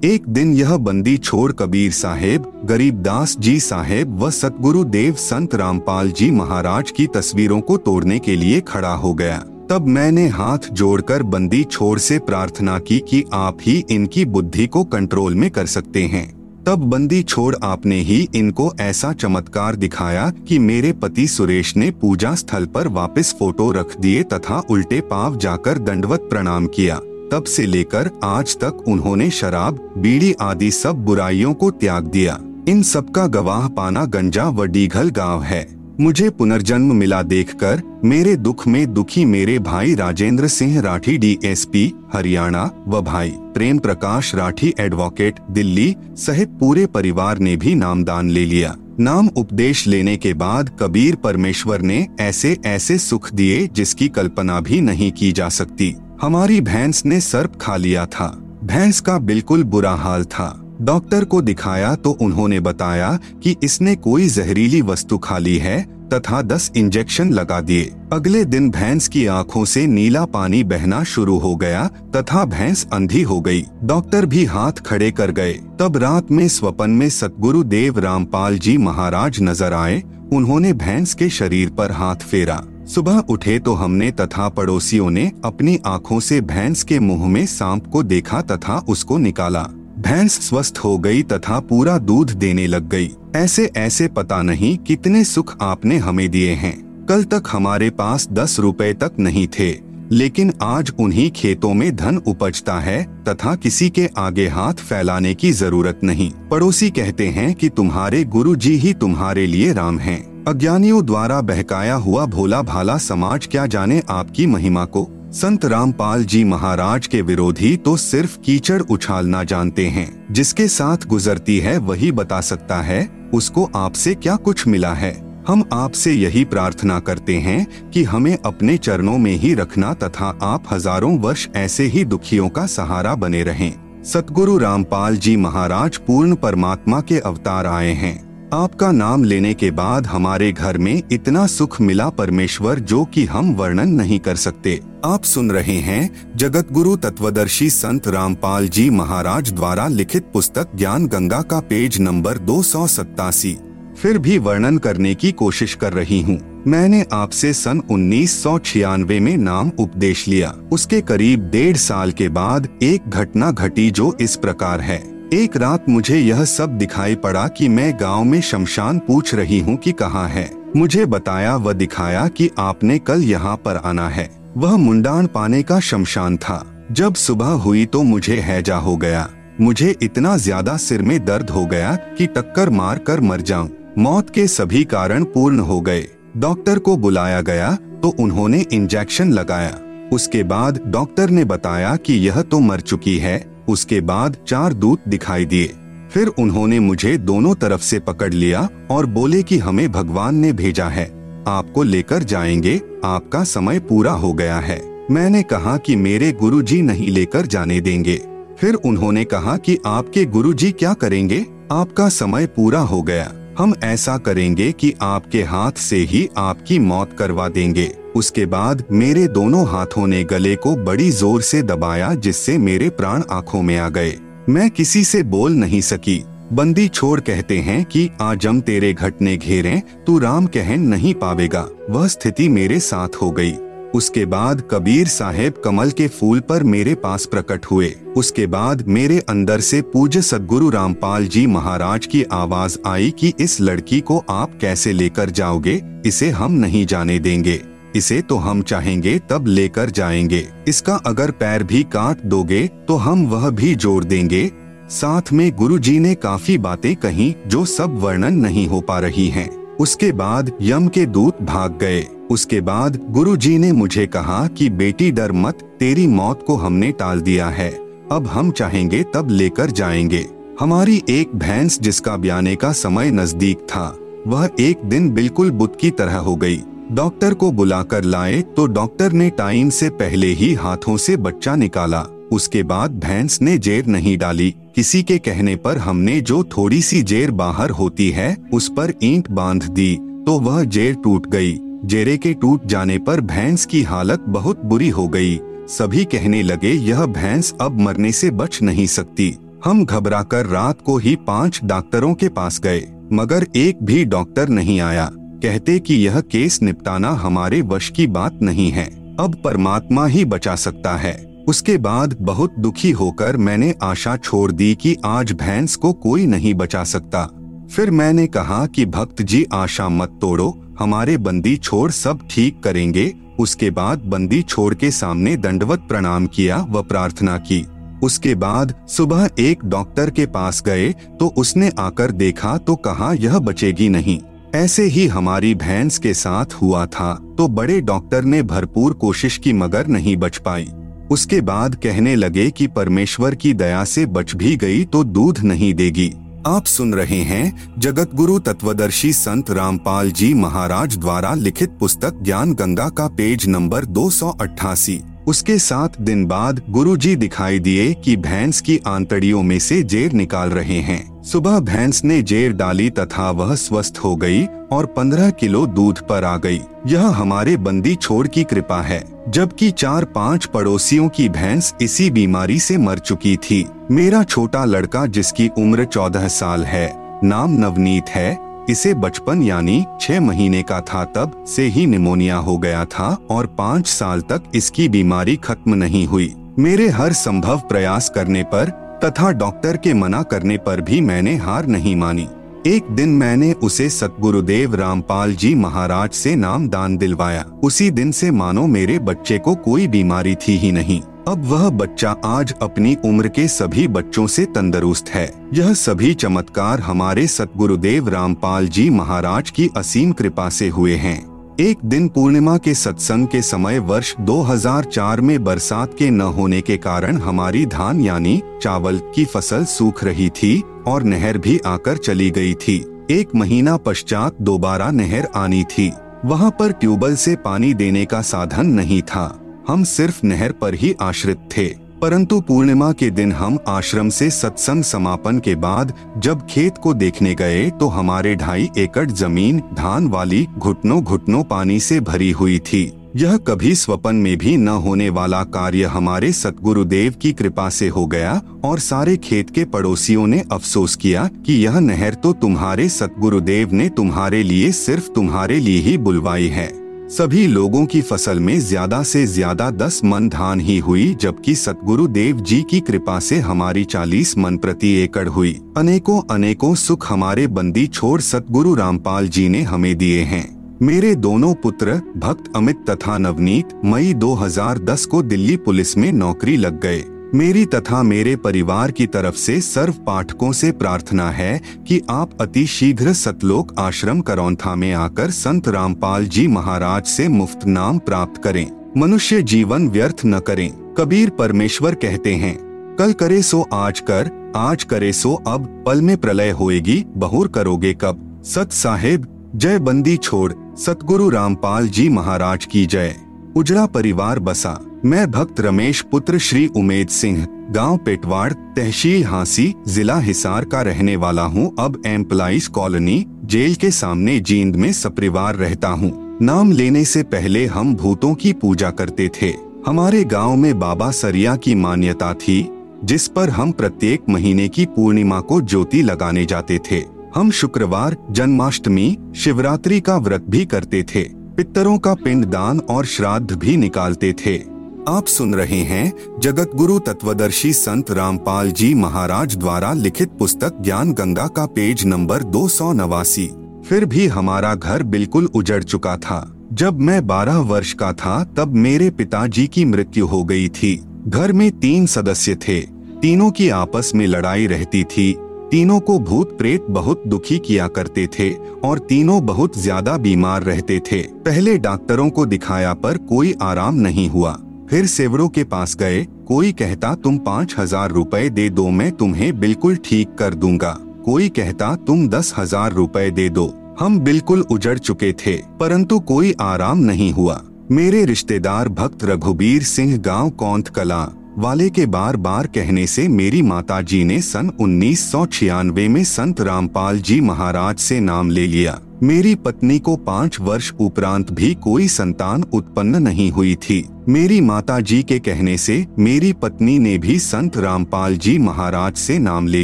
एक दिन यह बंदी छोड़ कबीर साहेब गरीबदास जी साहेब व सतगुरु देव संत रामपाल जी महाराज की तस्वीरों को तोड़ने के लिए खड़ा हो गया। तब मैंने हाथ जोड़कर बंदी छोड़ से प्रार्थना की कि आप ही इनकी बुद्धि को कंट्रोल में कर सकते हैं। तब बंदी छोड़ आपने ही इनको ऐसा चमत्कार दिखाया कि मेरे पति सुरेश ने पूजा स्थल पर वापस फ़ोटो रख दिए तथा उल्टे पाव जाकर दंडवत प्रणाम किया। तब से लेकर आज तक उन्होंने शराब, बीड़ी आदि सब बुराइयों को त्याग दिया। इन सब का गवाह पाना गंजा व डीघल गाँव है। मुझे पुनर्जन्म मिला देखकर मेरे दुख में दुखी मेरे भाई राजेंद्र सिंह राठी, डीएसपी, हरियाणा, व भाई प्रेम प्रकाश राठी, एडवोकेट, दिल्ली सहित पूरे परिवार ने भी नामदान ले लिया। नाम उपदेश लेने के बाद कबीर परमेश्वर ने ऐसे ऐसे सुख दिए जिसकी कल्पना भी नहीं की जा सकती। हमारी भैंस ने सर्प खा लिया था। भैंस का बिल्कुल बुरा हाल था। डॉक्टर को दिखाया तो उन्होंने बताया कि इसने कोई जहरीली वस्तु खा ली है, तथा दस इंजेक्शन लगा दिए। अगले दिन भैंस की आँखों से नीला पानी बहना शुरू हो गया, तथा भैंस अंधी हो गई। डॉक्टर भी हाथ खड़े कर गए। तब रात में स्वपन में सतगुरु देव रामपाल जी महाराज नज़र आए। उन्होंने भैंस के शरीर पर हाथ फेरा। सुबह उठे तो हमने तथा पड़ोसियों ने अपनी आँखों से भैंस के मुँह में सांप को देखा तथा उसको निकाला। भैंस स्वस्थ हो गई तथा पूरा दूध देने लग गई। ऐसे ऐसे पता नहीं कितने सुख आपने हमें दिए हैं। कल तक हमारे पास दस रुपए तक नहीं थे। लेकिन आज उन्हीं खेतों में धन उपजता है तथा किसी के आगे हाथ फैलाने की ज़रूरत नहीं। पड़ोसी कहते हैं कि तुम्हारे गुरु जी ही तुम्हारे लिए राम हैं। अज्ञानियों द्वारा बहकाया हुआ भोला भाला समाज क्या जाने आपकी महिमा को? संत रामपाल जी महाराज के विरोधी तो सिर्फ़ कीचड़ उछालना जानते हैं। जिसके साथ गुजरती है वही बता सकता है, उसको आपसे क्या कुछ मिला है? हम आपसे यही प्रार्थना करते हैं कि हमें अपने चरणों में ही रखना तथा आप हज़ारों वर्ष ऐसे ही दुखियों का सहारा बने रहें। सतगुरु रामपाल जी महाराज पूर्ण परमात्मा के अवतार आए हैं। आपका नाम लेने के बाद हमारे घर में इतना सुख मिला परमेश्वर जो कि हम वर्णन नहीं कर सकते। आप सुन रहे हैं जगत गुरु तत्वदर्शी संत रामपाल जी महाराज द्वारा लिखित पुस्तक ज्ञान गंगा का पेज नंबर दो सौ सतासी फिर भी वर्णन करने की कोशिश कर रही हूँ। मैंने आपसे सन उन्नीस सौ छियानवे में नाम उपदेश लिया। उसके करीब डेढ़ साल के बाद एक घटना घटी जो इस प्रकार है। एक रात मुझे यह सब दिखाई पड़ा कि मैं गाँव में शमशान पूछ रही हूँ कि कहाँ है। मुझे बताया व दिखाया कि आपने कल यहाँ पर आना है। वह मुंडान पाने का शमशान था। जब सुबह हुई तो मुझे हैजा हो गया। मुझे इतना ज़्यादा सिर में दर्द हो गया कि टक्कर मार कर मर जाऊँ। मौत के सभी कारण पूर्ण हो गए। डॉक्टर को बुलाया गया तो उन्होंने इंजेक्शन लगाया। उसके बाद डॉक्टर ने बताया कि यह तो मर चुकी है, उसके बाद चार दूत दिखाई दिए। फिर उन्होंने मुझे दोनों तरफ़ से पकड़ लिया और बोले कि हमें भगवान ने भेजा है। आपको लेकर जाएँगे, आपका समय पूरा हो गया है। मैंने कहा कि मेरे गुरुजी नहीं लेकर जाने देंगे। फिर उन्होंने कहा कि आपके गुरुजी क्या करेंगे? आपका समय पूरा हो गया। हम ऐसा करेंगे कि आपके हाथ से ही आपकी मौत करवा देंगे। उसके बाद मेरे दोनों हाथों ने गले को बड़ी ज़ोर से दबाया जिससे मेरे प्राण आँखों में आ गए। मैं किसी से बोल नहीं सकी। बंदी छोड़ कहते हैं कि, आज़म तेरे घटने घेरे, तू राम कह नहीं पावेगा। वह स्थिति मेरे साथ हो गई। उसके बाद कबीर साहेब कमल के फूल पर मेरे पास प्रकट हुए। उसके बाद मेरे अंदर से पूज्य सदगुरु रामपाल जी महाराज की आवाज़ आई कि इस लड़की को आप कैसे लेकर जाओगे? इसे हम नहीं जाने देंगे। इसे तो हम चाहेंगे, तब लेकर जाएँगे। इसका अगर पैर भी काट दोगे तो हम वह भी जोड़ देंगे। साथ में गुरुजी ने काफ़ी बातें कही, जो सब वर्णन नहीं हो पा रही हैं। उसके बाद यम के दूत भाग गए। उसके बाद गुरु जी ने मुझे कहा कि, बेटी, डर मत, तेरी मौत को हमने टाल दिया है। अब हम चाहेंगे तब लेकर जाएँगे। हमारी एक भैंस जिसका ब्याने का समय नज़दीक था, वह एक दिन बिल्कुल बुत की तरह हो गई। डॉक्टर को बुलाकर लाए तो डॉक्टर ने टाइम से पहले ही हाथों से बच्चा निकाला। उसके बाद भैंस ने जेर नहीं डाली। किसी के कहने पर हमने जो थोड़ी सी जेर बाहर होती है, उस पर ईंट बाँध दी तो वह जेर टूट गई। जेरे के टूट जाने पर भैंस की हालत बहुत बुरी हो गई। सभी कहने लगे, यह भैंस अब मरने से बच नहीं सकती। हम घबराकर रात को ही पाँच डॉक्टरों के पास गए, मगर एक भी डॉक्टर नहीं आया। कहते कि यह केस निपटाना हमारे वश की बात नहीं है, अब परमात्मा ही बचा सकता है। उसके बाद बहुत दुखी होकर मैंने आशा छोड़ दी कि आज भैंस को कोई नहीं बचा सकता। फिर मैंने कहा कि, भक्त जी, आशा मत तोड़ो, हमारे बंदी छोड़ सब ठीक करेंगे। उसके बाद बंदी छोड़ के सामने दंडवत प्रणाम किया व प्रार्थना की। उसके बाद सुबह एक डॉक्टर के पास गए तो उसने आकर देखा तो कहा, यह बचेगी नहीं। ऐसे ही हमारी भैंस के साथ हुआ था तो बड़े डॉक्टर ने भरपूर कोशिश की मगर नहीं बच पाई। उसके बाद कहने लगे कि परमेश्वर की दया से बच भी गई तो दूध नहीं देगी। आप सुन रहे हैं जगत गुरु तत्वदर्शी संत रामपाल जी महाराज द्वारा लिखित पुस्तक ज्ञान गंगा का पेज नंबर दो सौ अठासी उसके सात दिन बाद गुरुजी दिखाई दिए कि भैंस की आंतड़ियों में से जेर निकाल रहे हैं। सुबह भैंस ने जेर डाली तथा वह स्वस्थ हो गई और पंद्रह किलो दूध पर आ गई। यह हमारे बंदी छोड़ की कृपा है, जबकि चार पाँच पड़ोसियों की भैंस इसी बीमारी से मर चुकी थी। मेरा छोटा लड़का जिसकी उम्र चौदह साल है, नाम नवनीत है इसे बचपन यानी छह महीने का था तब से ही निमोनिया हो गया था और पाँच साल तक इसकी बीमारी खत्म नहीं हुई। मेरे हर संभव प्रयास करने पर तथा डॉक्टर के मना करने पर भी मैंने हार नहीं मानी। एक दिन मैंने उसे सतगुरुदेव रामपाल जी महाराज से नाम दान दिलवाया। उसी दिन से मानो मेरे बच्चे को कोई बीमारी थी ही नहीं। अब वह बच्चा आज अपनी उम्र के सभी बच्चों से तंदुरुस्त है। यह सभी चमत्कार हमारे सतगुरुदेव रामपाल जी महाराज की असीम कृपा से हुए हैं। एक दिन पूर्णिमा के सत्संग के समय वर्ष 2004 में बरसात के न होने के कारण हमारी धान यानी चावल की फ़सल सूख रही थी और नहर भी आकर चली गई थी। एक महीना पश्चात दोबारा नहर आनी थी। वहाँ पर ट्यूबवेल से पानी देने का साधन नहीं था। हम सिर्फ़ नहर पर ही आश्रित थे, परंतु पूर्णिमा के दिन हम आश्रम से सत्संग समापन के बाद जब खेत को देखने गए तो हमारे ढाई एकड़ ज़मीन, धान वाली घुटनों घुटनों पानी से भरी हुई थी। यह कभी स्वपन में भी न होने वाला कार्य हमारे सतगुरुदेव की कृपा से हो गया और सारे खेत के पड़ोसियों ने अफसोस किया कि यह नहर तो तुम्हारे सतगुरुदेव ने तुम्हारे लिए सिर्फ़ तुम्हारे लिए ही बुलवाई है। सभी लोगों की फ़सल में ज़्यादा से ज़्यादा दस मन धान ही हुई, जबकि सतगुरु देव जी की कृपा से हमारी चालीस मन प्रति एकड़ हुई। अनेकों अनेकों सुख हमारे बंदी छोड़ सतगुरु रामपाल जी ने हमें दिए हैं। मेरे दोनों पुत्र, भक्त अमित तथा नवनीत, मई 2010 को दिल्ली पुलिस में नौकरी लग गए। मेरी तथा मेरे परिवार की तरफ़ से सर्व पाठकों से प्रार्थना है कि आप अति शीघ्र सतलोक आश्रम करौंथा में आकर संत रामपाल जी महाराज से मुफ़्त नाम प्राप्त करें। मनुष्य जीवन व्यर्थ न करें, कबीर परमेश्वर कहते हैं। कल करे सो आज कर, आज करे सो अब, पल में प्रलय होएगी, बहुर करोगे कब। सत साहेब, जय बंदी छोड़, सतगुरु रामपाल जी महाराज की जय। उजड़ा परिवार बसा। मैं भक्त रमेश पुत्र श्री उमेद सिंह, गाँव पेटवाड़, तहसील हांसी, जिला हिसार का रहने वाला हूँ। अब एम्प्लाइज कॉलोनी, जेल के सामने जींद में सपरिवार रहता हूँ। नाम लेने से पहले हम भूतों की पूजा करते थे। हमारे गाँव में बाबा सरिया की मान्यता थी, जिस पर हम प्रत्येक महीने की पूर्णिमा को ज्योति लगाने जाते थे। हम शुक्रवार, जन्माष्टमी, शिवरात्रि का व्रत भी करते थे। पितरों का पिंड दान और श्राद्ध भी निकालते थे। आप सुन रहे हैं जगत गुरु तत्वदर्शी संत रामपाल जी महाराज द्वारा लिखित पुस्तक ज्ञान गंगा का पेज नंबर दो सौ नवासी। फिर भी हमारा घर बिल्कुल उजड़ चुका था। जब मैं बारह वर्ष का था, तब मेरे पिताजी की मृत्यु हो गई थी। घर में तीन सदस्य थे। तीनों की आपस में लड़ाई रहती थी। तीनों को भूत प्रेत बहुत दुखी किया करते थे और तीनों बहुत ज़्यादा बीमार रहते थे। पहले डॉक्टरों को दिखाया पर कोई आराम नहीं हुआ। फिर सेवरों के पास गए, कोई कहता, तुम पाँच हज़ार रूपए दे दो, मैं तुम्हें बिल्कुल ठीक कर दूँगा। कोई कहता, तुम दस हज़ार रूपए दे दो। हम बिल्कुल उजड़ चुके थे, परंतु कोई आराम नहीं हुआ। मेरे रिश्तेदार भक्त रघुबीर सिंह गाँव कौंत कला वाले के बार बार कहने से मेरी माता जी ने सन उन्नीस सौ छियानवे में संत रामपाल जी महाराज से नाम ले लिया। मेरी पत्नी को पाँच वर्ष उपरांत भी कोई संतान उत्पन्न नहीं हुई थी। मेरी माता जी के कहने से मेरी पत्नी ने भी संत रामपाल जी महाराज से नाम ले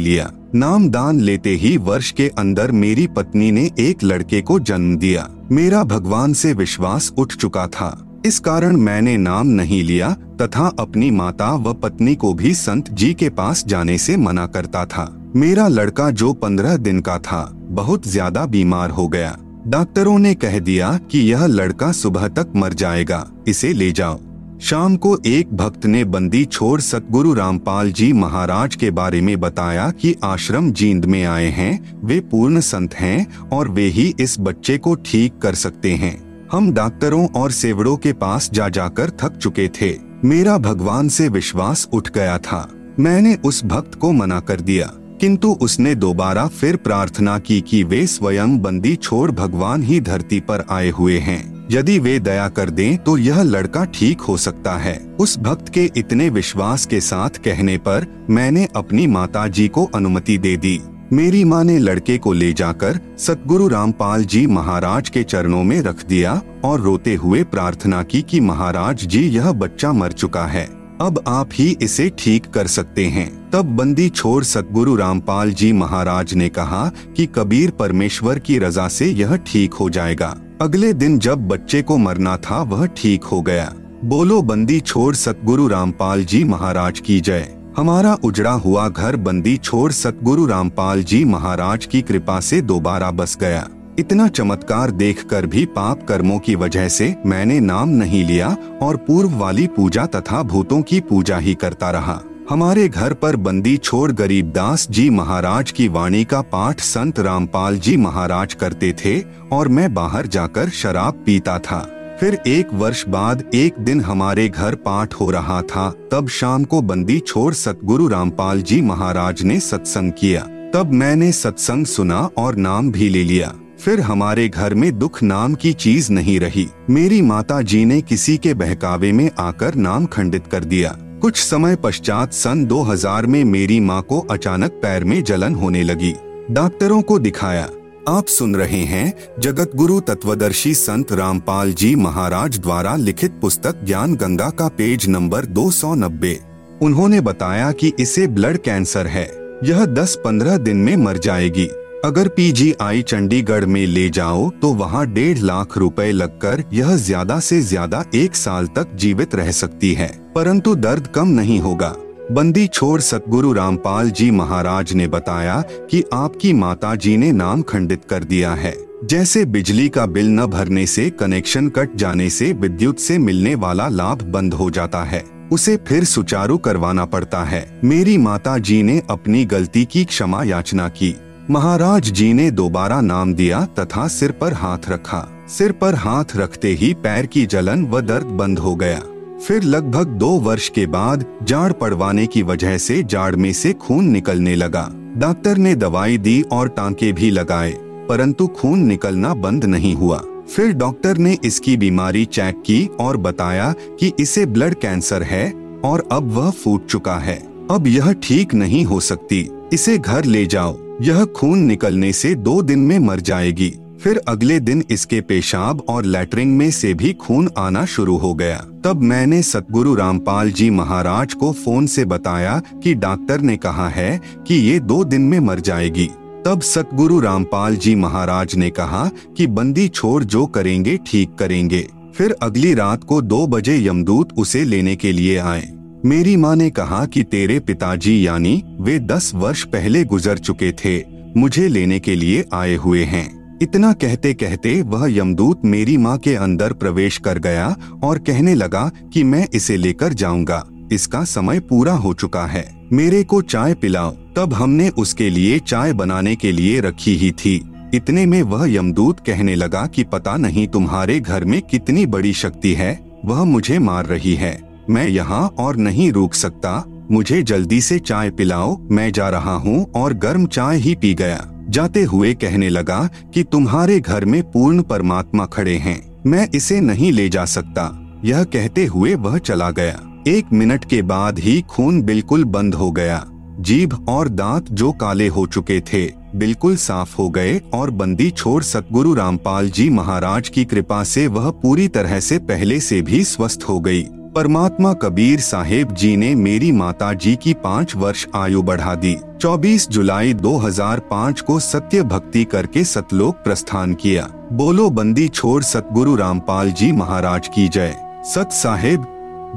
लिया। नाम दान लेते ही वर्ष के अंदर मेरी पत्नी ने एक लड़के को जन्म दिया। मेरा भगवान से विश्वास उठ चुका था। इस कारण मैंने नाम नहीं लिया, तथा अपनी माता व पत्नी को भी संत जी के पास जाने से मना करता था। मेरा लड़का जो पंद्रह दिन का था, बहुत ज़्यादा बीमार हो गया। डॉक्टरों ने कह दिया कि यह लड़का सुबह तक मर जाएगा, इसे ले जाओ। शाम को एक भक्त ने बंदी छोड़ सतगुरु रामपाल जी महाराज के बारे में बताया कि आश्रम जींद में आए हैं, वे पूर्ण संत हैं, और वे ही इस बच्चे को ठीक कर सकते हैं। हम डॉक्टरों और सेवड़ों के पास जा जाकर थक चुके थे। मेरा भगवान से विश्वास उठ गया था। मैंने उस भक्त को मना कर दिया, किंतु उसने दोबारा फिर प्रार्थना की कि वे स्वयं बंदी छोड़ भगवान ही धरती पर आए हुए हैं। यदि वे दया कर दें तो यह लड़का ठीक हो सकता है। उस भक्त के इतने विश्वास के साथ कहने पर मैंने अपनी माता जी को अनुमति दे दी। मेरी माँ ने लड़के को ले जाकर सतगुरु रामपाल जी महाराज के चरणों में रख दिया और रोते हुए प्रार्थना की कि महाराज जी, यह बच्चा मर चुका है। अब आप ही इसे ठीक कर सकते हैं। तब बंदी छोड़ सतगुरु रामपाल जी महाराज ने कहा कि कबीर परमेश्वर की रजा से यह ठीक हो जाएगा। अगले दिन जब बच्चे को मरना था, वह ठीक हो गया। बोलो बंदी छोड़ सतगुरु रामपाल जी महाराज की जय। हमारा उजड़ा हुआ घर बंदी छोड़ सतगुरु रामपाल जी महाराज की कृपा से दोबारा बस गया। इतना चमत्कार देखकर भी पाप कर्मों की वजह से मैंने नाम नहीं लिया और पूर्व वाली पूजा तथा भूतों की पूजा ही करता रहा। हमारे घर पर बंदी छोड़ गरीबदास जी महाराज की वाणी का पाठ संत रामपाल जी महाराज करते थे और मैं बाहर जाकर शराब पीता था। फिर एक वर्ष बाद एक दिन हमारे घर पाठ हो रहा था। तब शाम को बंदी छोड़ सतगुरु रामपाल जी महाराज ने सत्संग किया। तब मैंने सत्संग सुना और नाम भी ले लिया। फिर हमारे घर में दुख नाम की चीज़ नहीं रही। मेरी माता जी ने किसी के बहकावे में आकर नाम खंडित कर दिया। कुछ समय पश्चात सन 2000 में मेरी माँ को अचानक पैर में जलन होने लगी। डॉक्टरों को दिखाया। आप सुन रहे हैं जगत गुरु तत्वदर्शी संत रामपाल जी महाराज द्वारा लिखित पुस्तक ज्ञान गंगा का पेज नंबर 290। उन्होंने बताया कि इसे ब्लड कैंसर है। यह 10-15 दिन में मर जाएगी। अगर पीजीआई चंडीगढ़ में ले जाओ तो वहाँ डेढ़ लाख रुपए लगकर यह ज़्यादा से ज़्यादा एक साल तक जीवित रह सकती है। परंतु दर्द कम नहीं होगा। बंदी छोड़ सतगुरु रामपाल जी महाराज ने बताया कि आपकी माता जी ने नाम खंडित कर दिया है। जैसे बिजली का बिल न भरने से, कनेक्शन कट जाने से, विद्युत से मिलने वाला लाभ बंद हो जाता है। उसे फिर सुचारू करवाना पड़ता है। मेरी माता जी ने अपनी गलती की क्षमा याचना की। महाराज जी ने दोबारा नाम दिया तथा सिर पर हाथ रखा। सिर पर हाथ रखते ही पैर की जलन व दर्द बंद हो गया। फिर लगभग दो वर्ष के बाद जाड़ पड़वाने की वजह से जाड़ में से खून निकलने लगा। डॉक्टर ने दवाई दी और टांके भी लगाए, परंतु खून निकलना बंद नहीं हुआ। फिर डॉक्टर ने इसकी बीमारी चेक की और बताया कि इसे ब्लड कैंसर है और अब वह फूट चुका है। अब यह ठीक नहीं हो सकती, इसे घर ले जाओ, यह खून निकलने से दो दिन में मर जाएगी। फिर अगले दिन इसके पेशाब और लैटरिंग में से भी खून आना शुरू हो गया। तब मैंने सतगुरु रामपाल जी महाराज को फ़ोन से बताया कि डॉक्टर ने कहा है कि ये दो दिन में मर जाएगी। तब सतगुरु रामपाल जी महाराज ने कहा कि बंदी छोड़ जो करेंगे ठीक करेंगे। फिर अगली रात को दो बजे यमदूत उसे लेने के लिए आए। मेरी माँ ने कहा कि तेरे पिताजी यानी वे दस वर्ष पहले गुजर चुके थे, मुझे लेने के लिए आए हुए हैं। इतना कहते कहते वह यमदूत मेरी माँ के अंदर प्रवेश कर गया और कहने लगा कि मैं इसे लेकर जाऊँगा। इसका समय पूरा हो चुका है। मेरे को चाय पिलाओ। तब हमने उसके लिए चाय बनाने के लिए रखी ही थी। इतने में वह यमदूत कहने लगा कि पता नहीं तुम्हारे घर में कितनी बड़ी शक्ति है। वह मुझे मार रही है। मैं यहाँ और नहीं रुक सकता। मुझे जल्दी से चाय पिलाओ, मैं जा रहा हूँ और गर्म चाय ही पी गया। जाते हुए कहने लगा कि तुम्हारे घर में पूर्ण परमात्मा खड़े हैं, मैं इसे नहीं ले जा सकता। यह कहते हुए वह चला गया। एक मिनट के बाद ही खून बिल्कुल बंद हो गया। जीभ और दांत जो काले हो चुके थे, बिल्कुल साफ़ हो गए और बंदी छोड़ सतगुरु रामपाल जी महाराज की कृपा से वह पूरी तरह से पहले से भी स्वस्थ हो गई। परमात्मा कबीर साहेब जी ने मेरी माता जी की पाँच वर्ष आयु बढ़ा दी। 24 जुलाई 2005 को सत्य भक्ति करके सतलोक प्रस्थान किया। बोलो बंदी छोड़ सतगुरु रामपाल जी महाराज की जय। सत साहेब,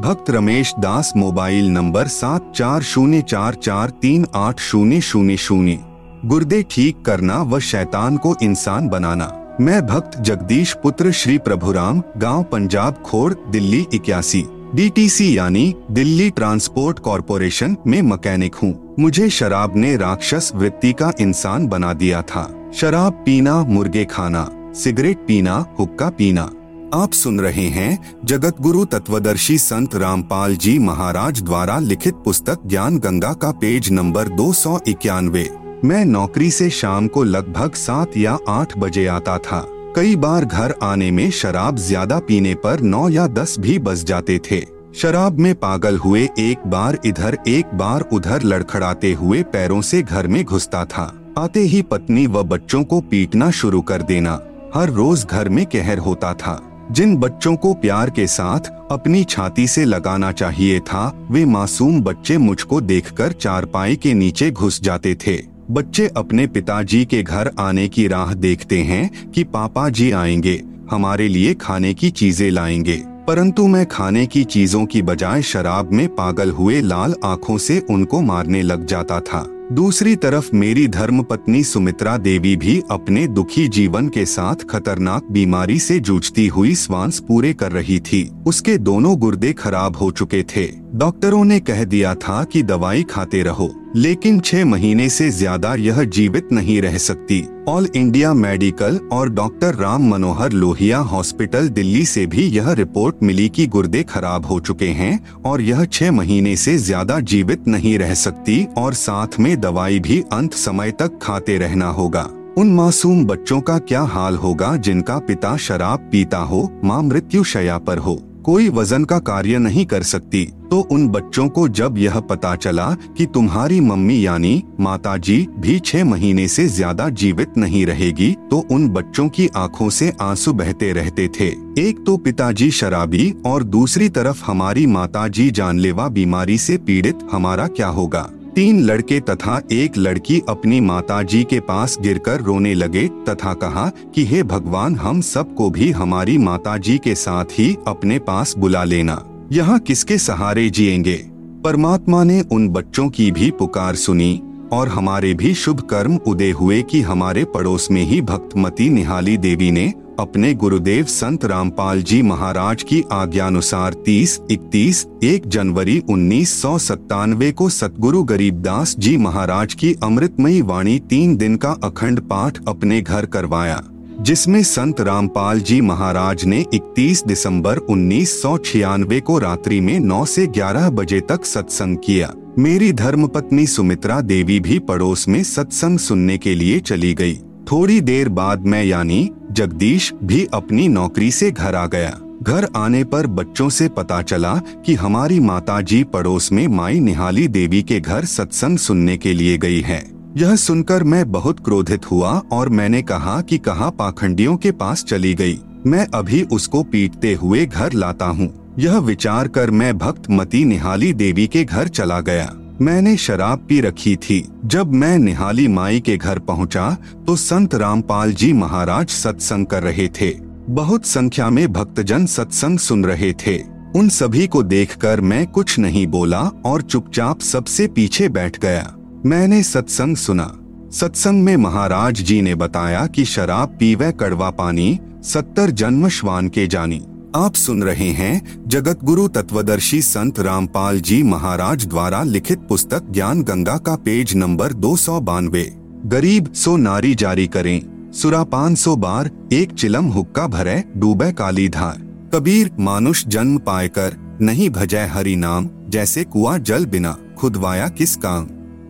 भक्त रमेश दास मोबाइल नंबर सात चार शून्य चार चार तीन आठ शून्य शून्य शून्य। गुर्दे ठीक करना व शैतान को इंसान बनाना। मैं भक्त जगदीश पुत्र श्री प्रभुराम, गाँव पंजाब खोड़, दिल्ली इक्यासी। डीटीसी यानी दिल्ली ट्रांसपोर्ट कॉरपोरेशन में मैकेनिक हूँ। मुझे शराब ने राक्षस वृत्ति का इंसान बना दिया था। शराब पीना, मुर्गे खाना, सिगरेट पीना, हुक्का पीना। आप सुन रहे हैं जगत गुरु तत्वदर्शी संत रामपाल जी महाराज द्वारा लिखित पुस्तक ज्ञान गंगा का पेज नंबर दो सौ इक्यानवे। मैं नौकरी से शाम को लगभग सात या आठ बजे आता था। कई बार घर आने में शराब ज़्यादा पीने पर नौ या दस भी बज जाते थे। शराब में पागल हुए एक बार इधर, एक बार उधर लड़खड़ाते हुए पैरों से घर में घुसता था। आते ही पत्नी व बच्चों को पीटना शुरू कर देना, हर रोज घर में कहर होता था। जिन बच्चों को प्यार के साथ अपनी छाती से लगाना चाहिए था, वे मासूम बच्चे मुझको देखकर चारपाई के नीचे घुस जाते थे। बच्चे अपने पिताजी के घर आने की राह देखते हैं कि पापा जी आएँगे, हमारे लिए खाने की चीज़ें लाएँगे। परंतु मैं खाने की चीज़ों की बजाय शराब में पागल हुए लाल आँखों से उनको मारने लग जाता था। दूसरी तरफ़ मेरी धर्म पत्नी सुमित्रा देवी भी अपने दुखी जीवन के साथ खतरनाक बीमारी से जूझती हुई स्वांस पूरे कर रही थी। उसके दोनों गुर्दे खराब हो चुके थे। डॉक्टरों ने कह दिया था कि दवाई खाते रहो, लेकिन छह महीने से ज़्यादा यह जीवित नहीं रह सकती। ऑल इंडिया मेडिकल और डॉक्टर राम मनोहर लोहिया हॉस्पिटल दिल्ली से भी यह रिपोर्ट मिली कि गुर्दे खराब हो चुके हैं और यह छह महीने से ज़्यादा जीवित नहीं रह सकती और साथ में दवाई भी अंत समय तक खाते रहना होगा। उन मासूम बच्चों का क्या हाल होगा जिनका पिता शराब पीता हो, माँ मृत्यु शया पर हो? कोई वज़न का कार्य नहीं कर सकती तो उन बच्चों को जब यह पता चला कि तुम्हारी मम्मी यानी माताजी भी छह महीने से ज़्यादा जीवित नहीं रहेगी तो उन बच्चों की आँखों से आँसू बहते रहते थे। एक तो पिताजी शराबी और दूसरी तरफ़ हमारी माताजी जानलेवा बीमारी से पीड़ित, हमारा क्या होगा? तीन लड़के तथा एक लड़की अपनी माताजी के पास गिरकर रोने लगे तथा कहा कि हे भगवान, हम सबको भी हमारी माताजी के साथ ही अपने पास बुला लेना। यहाँ किसके सहारे जिएँगे? परमात्मा ने उन बच्चों की भी पुकार सुनी और हमारे भी शुभ कर्म उदय हुए कि हमारे पड़ोस में ही भक्तमती निहाली देवी ने अपने गुरुदेव संत रामपाल जी महाराज की आज्ञानुसार 30, 31, 1 जनवरी उन्नीस सौ सतानवे को सतगुरु गरीबदास जी महाराज की अमृतमयी वाणी तीन दिन का अखंड पाठ अपने घर करवाया जिसमें संत रामपाल जी महाराज ने 31 दिसंबर उन्नीस सौ छियानवे को रात्रि में 9 से 11 बजे तक सत्संग किया। मेरी धर्मपत्नी सुमित्रा देवी भी पड़ोस में सत्संग सुनने के लिए चली गई। थोड़ी देर बाद मैं यानी जगदीश भी अपनी नौकरी से घर आ गया। घर आने पर बच्चों से पता चला कि हमारी माताजी पड़ोस में माई निहाली देवी के घर सत्संग सुनने के लिए गई है। यह सुनकर मैं बहुत क्रोधित हुआ और मैंने कहा कि कहा पाखंडियों के पास चली गई। मैं अभी उसको पीटते हुए घर लाता हूँ। यह विचार कर मैं भक्त मती निहाली देवी के घर चला गया। मैंने शराब पी रखी थी। जब मैं निहाली माई के घर पहुँचा तो संत रामपाल जी महाराज सत्संग कर रहे थे। बहुत संख्या में भक्तजन सत्संग सुन रहे थे। उन सभी को देखकर मैं कुछ नहीं बोला और चुपचाप सबसे पीछे बैठ गया। मैंने सत्संग सुना। सत्संग में महाराज जी ने बताया कि शराब पीवे कड़वा पानी, सत्तर जन्म श्वान के जानी। आप सुन रहे हैं जगत गुरु तत्वदर्शी संत रामपाल जी महाराज द्वारा लिखित पुस्तक ज्ञान गंगा का पेज नंबर दो सौ बानवे। गरीब सो नारी जारी करें। सुरापान सो बार, एक चिलम हुक्का भरे, डूबे काली धार। कबीर, मानुष जन्म पाए कर नहीं भजय हरि नाम, जैसे कुआ जल बिना, खुदवाया किस काम।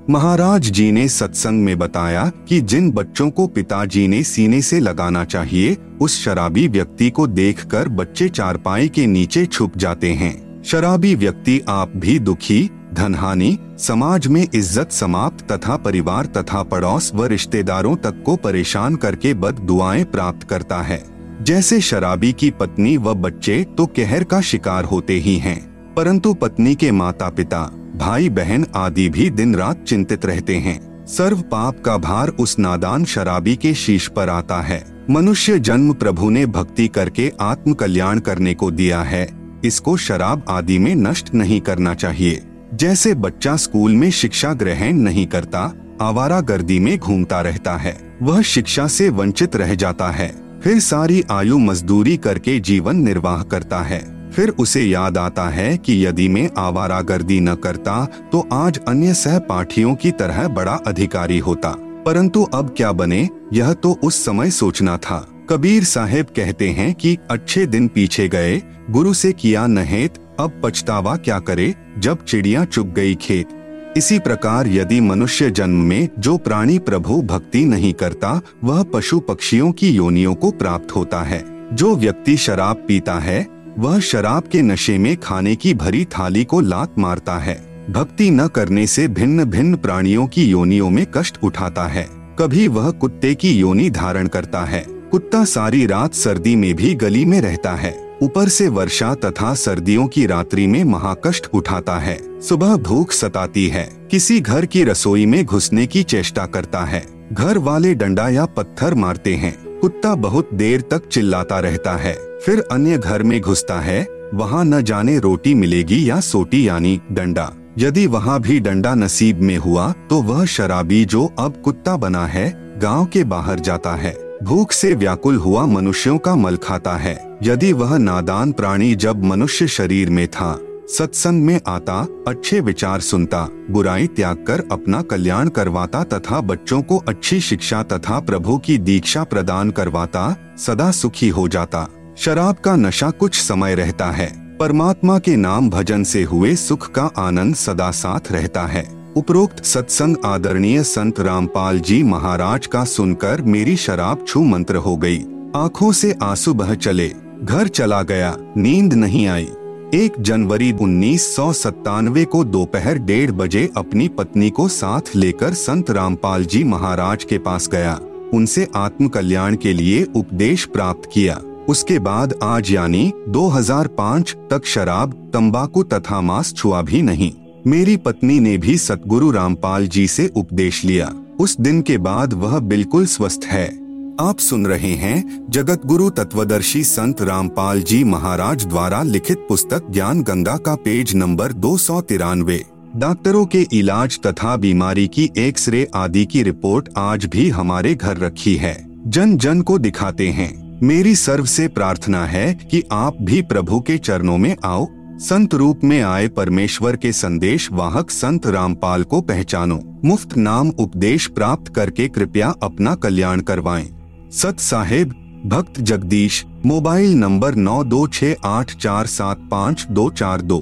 महाराज जी ने सत्संग में बताया कि जिन बच्चों को पिताजी ने सीने से लगाना चाहिए उस शराबी व्यक्ति को देखकर बच्चे चारपाई के नीचे छुप जाते हैं। शराबी व्यक्ति आप भी दुखी धनहानि समाज में इज़्ज़त समाप्त तथा परिवार तथा पड़ोस व रिश्तेदारों तक को परेशान करके बद दुआएँ प्राप्त करता है। जैसे शराबी की पत्नी व बच्चे तो कहर का शिकार होते ही हैं, परंतु पत्नी के माता पिता भाई बहन आदि भी दिन रात चिंतित रहते हैं। सर्व पाप का भार उस नादान शराबी के शीश पर आता है। मनुष्य जन्म प्रभु ने भक्ति करके आत्म कल्याण करने को दिया है। इसको शराब आदि में नष्ट नहीं करना चाहिए। जैसे बच्चा स्कूल में शिक्षा ग्रहण नहीं करता, आवारा गर्दी में घूमता रहता है। वह शिक्षा से वंचित रह जाता है। फिर सारी आयु मजदूरी करके जीवन निर्वाह करता है। फिर उसे याद आता है कि यदि मैं आवारागर्दी न करता तो आज अन्य सहपाठियों की तरह बड़ा अधिकारी होता। परंतु अब क्या बने, यह तो उस समय सोचना था। कबीर साहेब कहते हैं कि अच्छे दिन पीछे गए, गुरु से किया नहेत, अब पछतावा क्या करे, जब चिड़िया चुग गई खेत। इसी प्रकार यदि मनुष्य जन्म में जो प्राणी प्रभु भक्ति नहीं करता, वह पशु पक्षियों की योनियों को प्राप्त होता है। जो व्यक्ति शराब पीता है वह शराब के नशे में खाने की भरी थाली को लात मारता है। भक्ति न करने से भिन्न भिन्न प्राणियों की योनियों में कष्ट उठाता है। कभी वह कुत्ते की योनि धारण करता है। कुत्ता सारी रात सर्दी में भी गली में रहता है। ऊपर से वर्षा तथा सर्दियों की रात्रि में महाकष्ट उठाता है। सुबह भूख सताती है। किसी घर की रसोई में घुसने की चेष्टा करता है। घर वाले डंडा या पत्थर मारते हैं। कुत्ता बहुत देर तक चिल्लाता रहता है, फिर अन्य घर में घुसता है, वहाँ न जाने रोटी मिलेगी या सोटी यानी डंडा। यदि वहाँ भी डंडा नसीब में हुआ तो वह शराबी जो अब कुत्ता बना है, गाँव के बाहर जाता है। भूख से व्याकुल हुआ मनुष्यों का मल खाता है। यदि वह नादान प्राणी जब मनुष्य शरीर में था सत्संग में आता, अच्छे विचार सुनता, बुराई त्याग कर अपना कल्याण करवाता तथा बच्चों को अच्छी शिक्षा तथा प्रभु की दीक्षा प्रदान करवाता, सदा सुखी हो जाता। शराब का नशा कुछ समय रहता है। परमात्मा के नाम भजन से हुए सुख का आनंद सदा साथ रहता है। उपरोक्त सत्संग आदरणीय संत रामपाल जी महाराज का सुनकर मेरी शराब छू मंत्र हो गई। आँखों से आँसू बह चले। घर चला गया। नींद नहीं आई। एक जनवरी उन्नीस सौ सतानवे को दोपहर डेढ़ बजे अपनी पत्नी को साथ लेकर संत रामपाल जी महाराज के पास गया। उनसे आत्म कल्याण के लिए उपदेश प्राप्त किया। उसके बाद आज यानी 2005 तक शराब, तंबाकू तथा मांस छुआ भी नहीं। मेरी पत्नी ने भी सतगुरु रामपाल जी से उपदेश लिया। उस दिन के बाद वह बिल्कुल स्वस्थ है। आप सुन रहे हैं जगत गुरु तत्वदर्शी संत रामपाल जी महाराज द्वारा लिखित पुस्तक ज्ञान गंगा का पेज नंबर दो सौ तिरानवे। डॉक्टरों के इलाज तथा बीमारी की एक्सरे आदि की रिपोर्ट आज भी हमारे घर रखी है। जन जन को दिखाते हैं। मेरी सर्व से प्रार्थना है कि आप भी प्रभु के चरणों में आओ। संत रूप में आए परमेश्वर के संदेश वाहक संत रामपाल को पहचानो। मुफ़्त नाम उपदेश प्राप्त करके कृपया अपना कल्याण करवाएँ। सत साहेब, भक्त जगदीश, मोबाइल नंबर नौ दो छः आठ चार सात पाँच दो चार दो।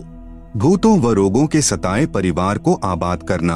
भूतों व रोगों के सताए परिवार को आबाद करना।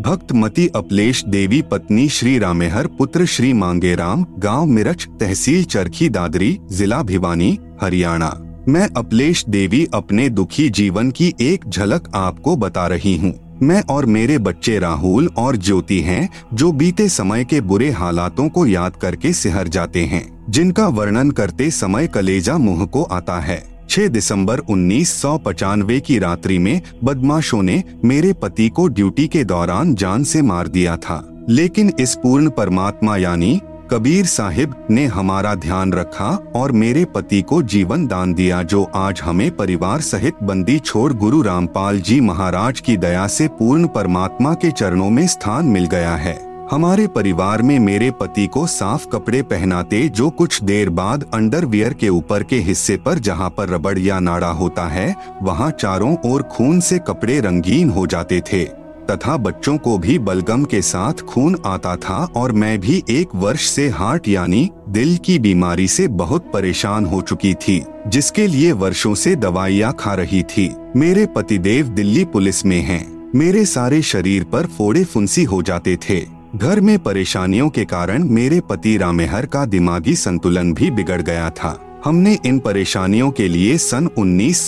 भक्त मती अपलेश देवी पत्नी श्री रामेहर, पुत्र श्री मांगेराम, गाँव मिरच, तहसील चरखी दादरी, जिला भिवानी, हरियाणा। मैं अपलेश देवी अपने दुखी जीवन की एक झलक आपको बता रही हूँ। मैं और मेरे बच्चे राहुल और ज्योति हैं, जो बीते समय के बुरे हालातों को याद करके सिहर जाते हैं, जिनका वर्णन करते समय कलेजा मुँह को आता है। 6 दिसंबर उन्नीस की रात्रि में बदमाशों ने मेरे पति को ड्यूटी के दौरान जान से मार दिया था, लेकिन इस पूर्ण परमात्मा यानी कबीर साहिब ने हमारा ध्यान रखा और मेरे पति को जीवन दान दिया जो आज हमें परिवार सहित बंदी छोड़ गुरु रामपाल जी महाराज की दया से पूर्ण परमात्मा के चरणों में स्थान मिल गया है। हमारे परिवार में मेरे पति को साफ़ कपड़े पहनाते जो कुछ देर बाद अंडरवियर के ऊपर के हिस्से पर जहाँ पर रबड़ या नाड़ा होता है, वहाँ चारों ओर खून से कपड़े रंगीन हो जाते थे। तथा बच्चों को भी बलगम के साथ खून आता था और मैं भी एक वर्ष से हार्ट यानी दिल की बीमारी से बहुत परेशान हो चुकी थी, जिसके लिए वर्षों से दवाइयाँ खा रही थी। मेरे पतिदेव दिल्ली पुलिस में हैं। मेरे सारे शरीर पर फोड़े फुंसी हो जाते थे। घर में परेशानियों के कारण मेरे पति रामेहर का दिमागी संतुलन भी बिगड़ गया था। हमने इन परेशानियों के लिए सन उन्नीस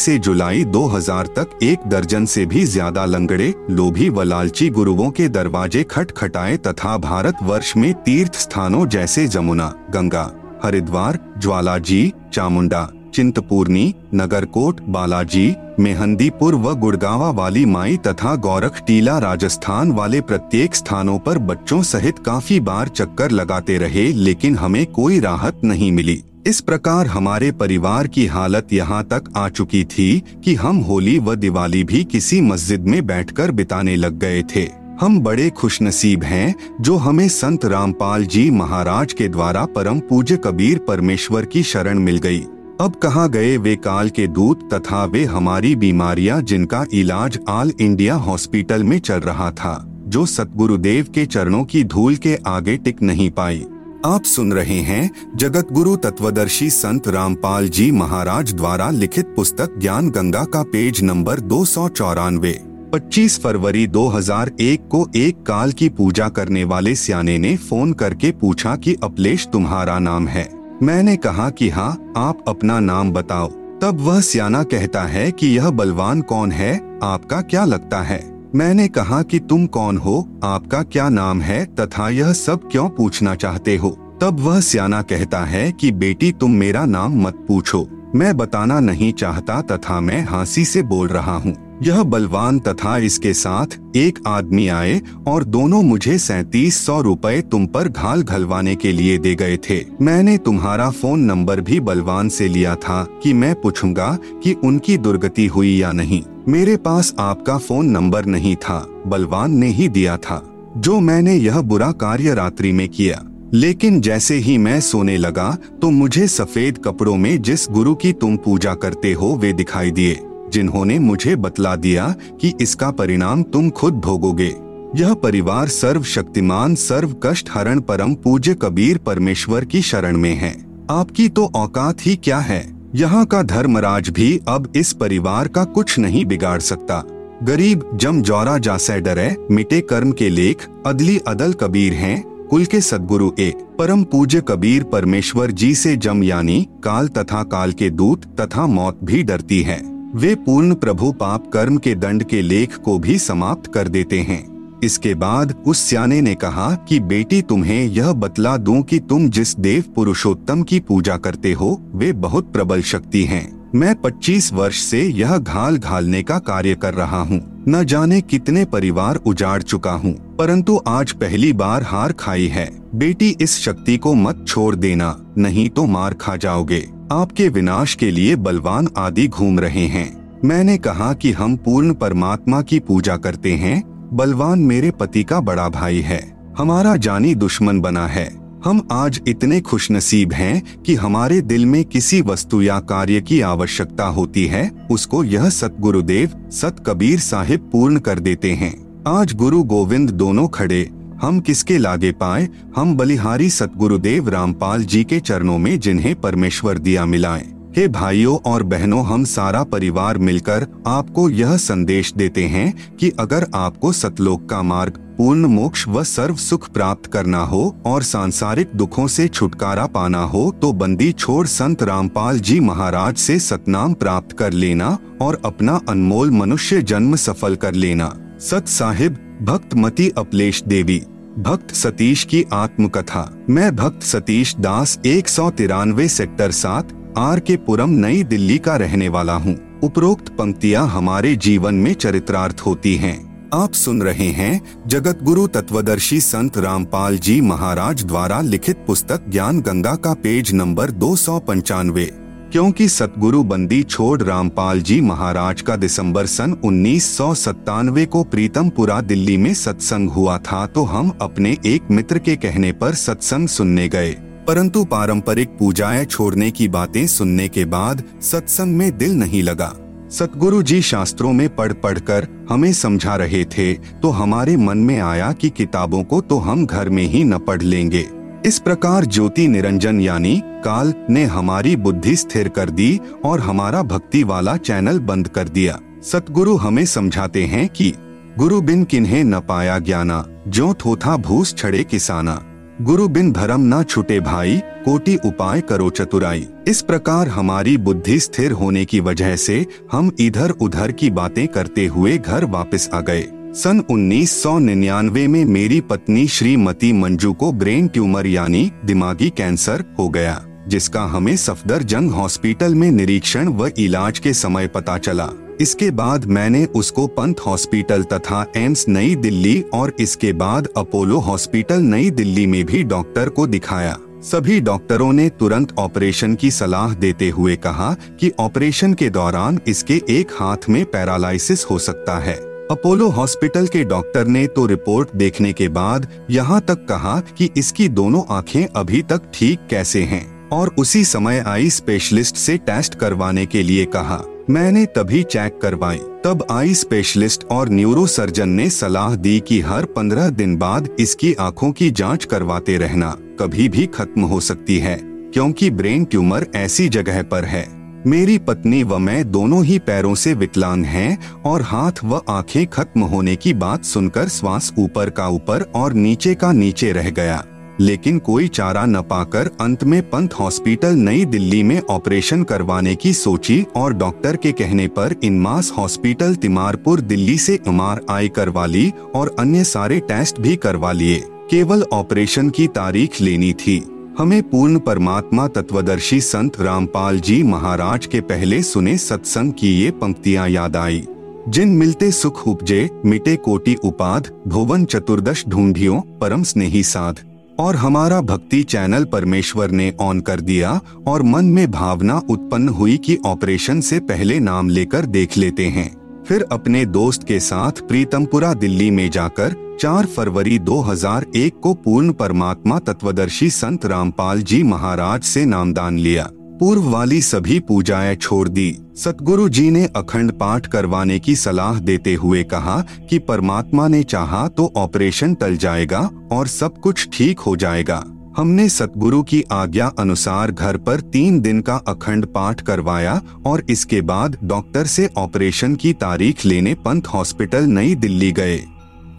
से जुलाई 2000 तक एक दर्जन से भी ज़्यादा लंगड़े, लोभी व लालची गुरुओं के दरवाजे खटखटाए तथा भारत वर्ष में तीर्थ स्थानों जैसे जमुना, गंगा, हरिद्वार, ज्वालाजी, चामुंडा, चिंतपूर्णी, नगरकोट, बालाजी, मेहंदीपुर व गुड़गावा वाली माई तथा गौरख टीला राजस्थान वाले प्रत्येक स्थानों पर बच्चों सहित काफ़ी बार चक्कर लगाते रहे, लेकिन हमें कोई राहत नहीं मिली। इस प्रकार हमारे परिवार की हालत यहाँ तक आ चुकी थी कि हम होली व दिवाली भी किसी मस्जिद में बैठकर बिताने लग गए थे। हम बड़े खुशनसीब हैं, जो हमें संत रामपाल जी महाराज के द्वारा परम पूज्य कबीर परमेश्वर की शरण मिल गई। अब कहाँ गए वे काल के दूत तथा वे हमारी बीमारियाँ जिनका इलाज आल इंडिया हॉस्पिटल में चल रहा था, जो सतगुरुदेव के चरणों की धूल के आगे टिक नहीं पाई। आप सुन रहे हैं जगत गुरु तत्वदर्शी संत रामपाल जी महाराज द्वारा लिखित पुस्तक ज्ञान गंगा का पेज नंबर दो सौ चौरानवे। पच्चीस फरवरी 2001 को एक काल की पूजा करने वाले सियाने ने फ़ोन करके पूछा कि अपलेश तुम्हारा नाम है। मैंने कहा कि हाँ आप अपना नाम बताओ। तब वह सियाना कहता है कि यह बलवान कौन है, आपका क्या लगता है? मैंने कहा कि तुम कौन हो, आपका क्या नाम है, तथा यह सब क्यों पूछना चाहते हो? तब वह सियाना कहता है कि, बेटी, तुम मेरा नाम मत पूछो। मैं बताना नहीं चाहता तथा मैं हँसी से बोल रहा हूँ। यह बलवान तथा इसके साथ एक आदमी आए और दोनों मुझे सैतीस सौ रूपए तुम पर घाल घलवाने के लिए दे गए थे। मैंने तुम्हारा फ़ोन नंबर भी बलवान से लिया था कि मैं पूछूँगा कि उनकी दुर्गति हुई या नहीं। मेरे पास आपका फ़ोन नंबर नहीं था, बलवान ने ही दिया था। जो मैंने यह बुरा कार्य रात्रि में किया, लेकिन जैसे ही मैं सोने लगा तो मुझे सफ़ेद कपड़ों में जिस गुरु की तुम पूजा करते हो वे दिखाई दिए। जिन्होंने मुझे बतला दिया कि इसका परिणाम तुम खुद भोगोगे। यह परिवार सर्व शक्तिमान सर्व कष्ट हरण परम पूज्य कबीर परमेश्वर की शरण में है। आपकी तो औकात ही क्या है? यहाँ का धर्मराज भी अब इस परिवार का कुछ नहीं बिगाड़ सकता। गरीब, जम जौरा जासे डरे, मिटे कर्म के लेख, अदली अदल कबीर हैं, कुल के सदगुरु ए, परम पूज्य कबीर परमेश्वर जी से जम यानी, काल तथा काल के दूत तथा मौत भी डरती है। वे पूर्ण प्रभु पाप कर्म के दंड के लेख को भी समाप्त कर देते हैं। इसके बाद उस सियाने ने कहा कि, बेटी, तुम्हें यह बतला दूँ कि तुम जिस देव पुरुषोत्तम की पूजा करते हो, वे बहुत प्रबल शक्ति हैं। मैं 25 वर्ष से यह घाल घालने का कार्य कर रहा हूँ। न जाने कितने परिवार उजाड़ चुका हूँ, परंतु आज पहली बार हार खाई है। बेटी, इस शक्ति को मत छोड़ देना, नहीं तो मार खा जाओगे। आपके विनाश के लिए बलवान आदि घूम रहे हैं। मैंने कहा कि हम पूर्ण परमात्मा की पूजा करते हैं। बलवान मेरे पति का बड़ा भाई है। हमारा जानी दुश्मन बना है। हम आज इतने खुशनसीब हैं कि हमारे दिल में किसी वस्तु या कार्य की आवश्यकता होती है, उसको यह सतगुरुदेव सत कबीर साहिब पूर्ण कर देते हैं। आज गुरु गोविंद दोनों खड़े हम किसके लागे पाए? हम बलिहारी सतगुरुदेव रामपाल जी के चरणों में जिन्हें परमेश्वर दिया मिलाए। हे भाइयों और बहनों, हम सारा परिवार मिलकर आपको यह संदेश देते हैं कि अगर आपको सतलोक का मार्ग, पूर्ण मोक्ष व सर्व सुख प्राप्त करना हो और सांसारिक दुखों से छुटकारा पाना हो तो बंदी छोड़ संत रामपाल जी महाराज से सतनाम प्राप्त कर लेना और अपना अनमोल मनुष्य जन्म सफल कर लेना। सत साहिब भक्त मती अपलेश देवी, भक्त सतीश की आत्मकथा। मैं भक्त सतीश दास एक सौ तिरानवे सेक्टर सात, आर के पुरम, नई दिल्ली का रहने वाला हूँ। उपरोक्त पंक्तियाँ हमारे जीवन में चरित्रार्थ होती हैं। आप सुन रहे हैं जगत गुरु तत्वदर्शी संत रामपाल जी महाराज द्वारा लिखित पुस्तक ज्ञान गंगा का पेज नंबर दो सौ पंचानवे। क्योंकि सतगुरु बंदी छोड़ रामपाल जी महाराज का दिसंबर सन उन्नीस सौ सत्तानवे को प्रीतमपुरा दिल्ली में सत्संग हुआ था तो हम अपने एक मित्र के कहने पर सत्संग सुनने गए। परंतु पारंपरिक पूजाएँ छोड़ने की बातें सुनने के बाद सत्संग में दिल नहीं लगा। सतगुरु जी शास्त्रों में पढ़ पढ़कर हमें समझा रहे थे तो हमारे मन में आया कि किताबों को तो हम घर में ही न पढ़ लेंगे। इस प्रकार ज्योति निरंजन यानी काल ने हमारी बुद्धि स्थिर कर दी और हमारा भक्ति वाला चैनल बंद कर दिया। सतगुरु हमें समझाते हैं कि, गुरु बिन किन्हें न पाया ज्ञाना जो थोथा भूस छड़े किसाना। गुरु बिन धर्म न छुटे भाई, कोटि उपाय करो चतुराई। इस प्रकार हमारी बुद्धि स्थिर होने की वजह से हम इधर उधर की बातें करते हुए घर वापस आ गए। सन 1999 में मेरी पत्नी श्रीमती मंजू को ब्रेन ट्यूमर यानी दिमागी कैंसर हो गया, जिसका हमें सफदर जंग हॉस्पिटल में निरीक्षण व इलाज के समय पता चला। इसके बाद मैंने उसको पंत हॉस्पिटल तथा एम्स नई दिल्ली और इसके बाद अपोलो हॉस्पिटल नई दिल्ली में भी डॉक्टर को दिखाया। सभी डॉक्टरों ने तुरंत ऑपरेशन की सलाह देते हुए कहा कि ऑपरेशन के दौरान इसके एक हाथ में पैरालाइसिस हो सकता है। अपोलो हॉस्पिटल के डॉक्टर ने तो रिपोर्ट देखने के बाद यहाँ तक कहा कि इसकी दोनों आँखें अभी तक ठीक कैसे हैं, और उसी समय आई स्पेशलिस्ट से टेस्ट करवाने के लिए कहा, मैंने तभी चेक करवाई, तब आई स्पेशलिस्ट और न्यूरो सर्जन ने सलाह दी कि हर पंद्रह दिन बाद इसकी आँखों की जाँच करवाते रहना, कभी भी खत्म हो सकती है, क्योंकि ब्रेन ट्यूमर ऐसी जगह पर है। मेरी पत्नी व मैं दोनों ही पैरों से विकलांग हैं और हाथ व आँखें खत्म होने की बात सुनकर श्वास ऊपर का ऊपर और नीचे का नीचे रह गया। लेकिन कोई चारा न पाकर अंत में पंत हॉस्पिटल नई दिल्ली में ऑपरेशन करवाने की सोची और डॉक्टर के कहने पर इनमास हॉस्पिटल तिमारपुर दिल्ली से एम करवा ली और अन्य सारे टेस्ट भी करवा लिए। केवल ऑपरेशन की तारीख लेनी थी। हमें पूर्ण परमात्मा तत्वदर्शी संत रामपाल जी महाराज के पहले सुने सत्संग की ये पंक्तियाँ याद आई, जिन मिलते सुख उपजे, मिटे कोटि उपाध, भुवन चतुर्दश ढूंढियों, परम स्नेही साध। और हमारा भक्ति चैनल परमेश्वर ने ऑन कर दिया, और मन में भावना उत्पन्न हुई कि ऑपरेशन से पहले नाम लेकर देख लेते हैं। फिर अपने दोस्त के साथ प्रीतमपुरा दिल्ली में जाकर 4 फरवरी 2001 को पूर्ण परमात्मा तत्वदर्शी संत रामपाल जी महाराज से नामदान लिया। पूर्व वाली सभी पूजाएँ छोड़ दी। सतगुरु जी ने अखंड पाठ करवाने की सलाह देते हुए कहा कि परमात्मा ने चाहा तो ऑपरेशन टल जाएगा और सब कुछ ठीक हो जाएगा। हमने सतगुरु की आज्ञा अनुसार घर पर तीन दिन का अखंड पाठ करवाया और इसके बाद डॉक्टर से ऑपरेशन की तारीख लेने पंत हॉस्पिटल नई दिल्ली गए।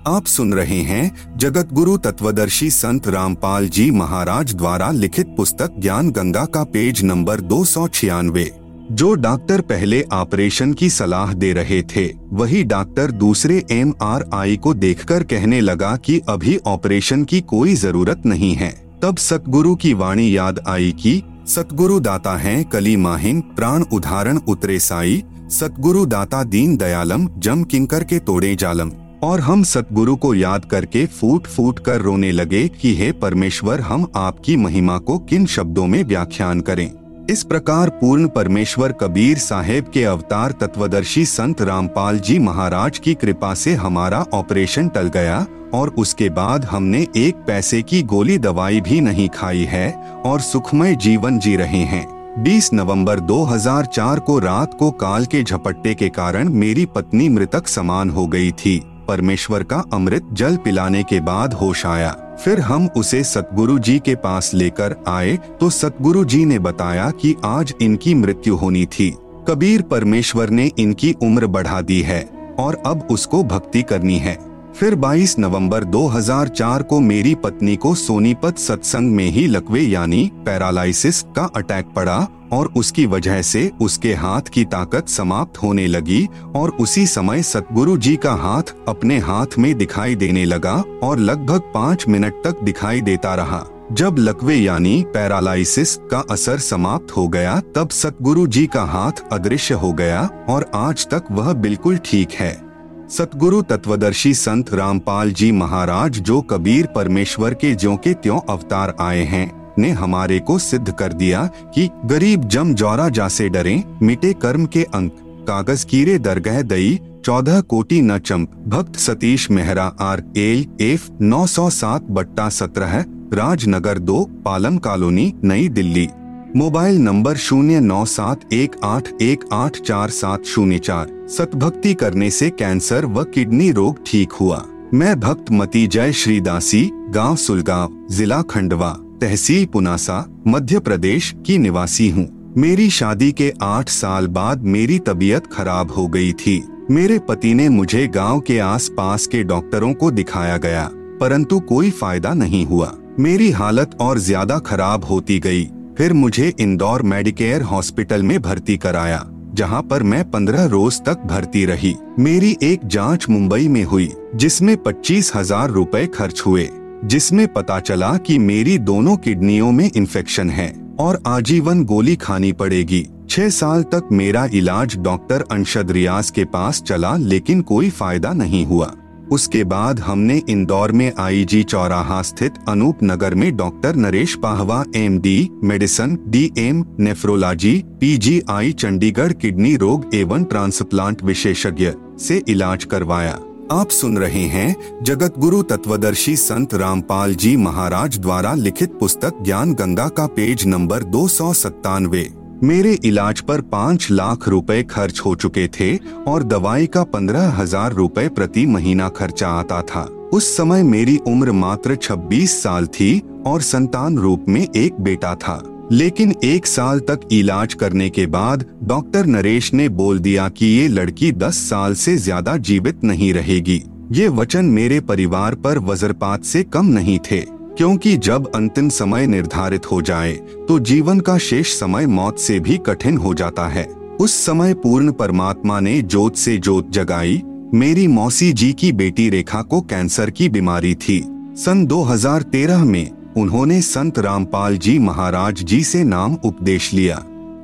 आप सुन रहे हैं जगत गुरु तत्वदर्शी संत रामपाल जी महाराज द्वारा लिखित पुस्तक ज्ञान गंगा का पेज नंबर दो सौ छियानवे। जो डॉक्टर पहले ऑपरेशन की सलाह दे रहे थे, वही डॉक्टर दूसरे एमआरआई को देखकर कहने लगा कि अभी ऑपरेशन की कोई ज़रूरत नहीं है। तब सतगुरु की वाणी याद आई कि सतगुरु दाता हैं, कली माहिन, प्राण उदाहरण उतरे साई, सतगुरु दाता दीन दयालम, जम किंकर के तोड़े जालम। और हम सतगुरु को याद करके फूट फूट कर रोने लगे कि हे परमेश्वर, हम आपकी महिमा को किन शब्दों में व्याख्यान करें? इस प्रकार पूर्ण परमेश्वर कबीर साहेब के अवतार तत्वदर्शी संत रामपाल जी महाराज की कृपा से हमारा ऑपरेशन टल गया और उसके बाद हमने एक पैसे की गोली दवाई भी नहीं खाई है और सुखमय जीवन जी रहे हैं। 20 नवंबर 2004 को रात को काल के झपट्टे के कारण मेरी पत्नी मृतक समान हो गई थी। परमेश्वर का अमृत जल पिलाने के बाद होश आया। फिर हम उसे सतगुरु जी के पास लेकर आए तो सतगुरु जी ने बताया कि आज इनकी मृत्यु होनी थी। कबीर परमेश्वर ने इनकी उम्र बढ़ा दी है, और अब उसको भक्ति करनी है। फिर 22 नवंबर 2004 को मेरी पत्नी को सोनीपत सत्संग में ही लकवे यानी पैरालाइसिस का अटैक पड़ा और उसकी वजह से उसके हाथ की ताकत समाप्त होने लगी और उसी समय सतगुरु जी का हाथ अपने हाथ में दिखाई देने लगा और लगभग पाँच मिनट तक दिखाई देता रहा। जब लकवे यानी पैरालाइसिस का असर समाप्त हो गया, तब सतगुरु जी का हाथ अदृश्य हो गया और आज तक वह बिल्कुल ठीक है। सतगुरु तत्वदर्शी संत रामपाल जी महाराज जो कबीर परमेश्वर के ज्यो के त्यों अवतार आए हैं। ने हमारे को सिद्ध कर दिया कि गरीब जम जौरा जासे डरे, मिटे कर्म के अंक, कागज़ कीरे दरगह दई, चौदह कोटि न चंप। भक्त Satish Mehra, R, L, F, नौ सौ सात, बट्टा सत्रह, राजनगर दो, पालम कॉलोनी, नई दिल्ली। मोबाइल नंबर शून्य नौ सात एक आठ एक आठ चार सात शून्य चार। सतभक्ति करने से कैंसर व किडनी रोग ठीक हुआ। मैं भक्त मती जय श्रीदासी गाँव सुलगांव, जिला खंडवा। तहसील पुनासा, मध्य प्रदेश की निवासी हूँ। मेरी शादी के आठ साल बाद मेरी तबीयत खराब हो गई थी। मेरे पति ने मुझे गाँव के आसपास के डॉक्टरों को दिखाया गया, परंतु कोई फ़ायदा नहीं हुआ। मेरी हालत और ज़्यादा खराब होती गई। फिर मुझे इंदौर मेडिकेयर हॉस्पिटल में भर्ती कराया, जहाँ पर मैं पंद्रह रोज तक भर्ती रही। मेरी एक जाँच मुंबई में हुई, जिसमें पच्चीस हज़ार रूपए खर्च हुए। जिसमें पता चला कि मेरी दोनों किडनियों में इन्फेक्शन है और आजीवन गोली खानी पड़ेगी। छह साल तक मेरा इलाज डॉक्टर अंशद रियाज के पास चला लेकिन कोई फ़ायदा नहीं हुआ। उसके बाद हमने इंदौर में आईजी चौराहा स्थित अनूप नगर में doctor Naresh Pahwa MD, medicine DM, nephrology PGI Chandigarh kidney रोग एवं ट्रांसप्लांट विशेषज्ञ से इलाज करवाया। आप सुन रहे हैं जगत गुरु तत्वदर्शी संत रामपाल जी महाराज द्वारा लिखित पुस्तक ज्ञान गंगा का पेज नंबर दो सौ सत्तानवे। मेरे इलाज पर पाँच लाख रुपए खर्च हो चुके थे और दवाई का पंद्रह हज़ार रूपए प्रति महीना खर्चा आता था। उस समय मेरी उम्र मात्र 26 साल थी और संतान रूप में एक बेटा था। लेकिन एक साल तक इलाज करने के बाद डॉक्टर नरेश ने बोल दिया कि ये लड़की 10 साल से ज़्यादा जीवित नहीं रहेगी। ये वचन मेरे परिवार पर वज्रपात से कम नहीं थे, क्योंकि जब अंतिम समय निर्धारित हो जाए तो जीवन का शेष समय मौत से भी कठिन हो जाता है। उस समय पूर्ण परमात्मा ने जोत से जोत जगाई। मेरी मौसी जी की बेटी रेखा को कैंसर की बीमारी थी। सन 2013 में उन्होंने संत रामपाल जी महाराज जी से नाम उपदेश लिया।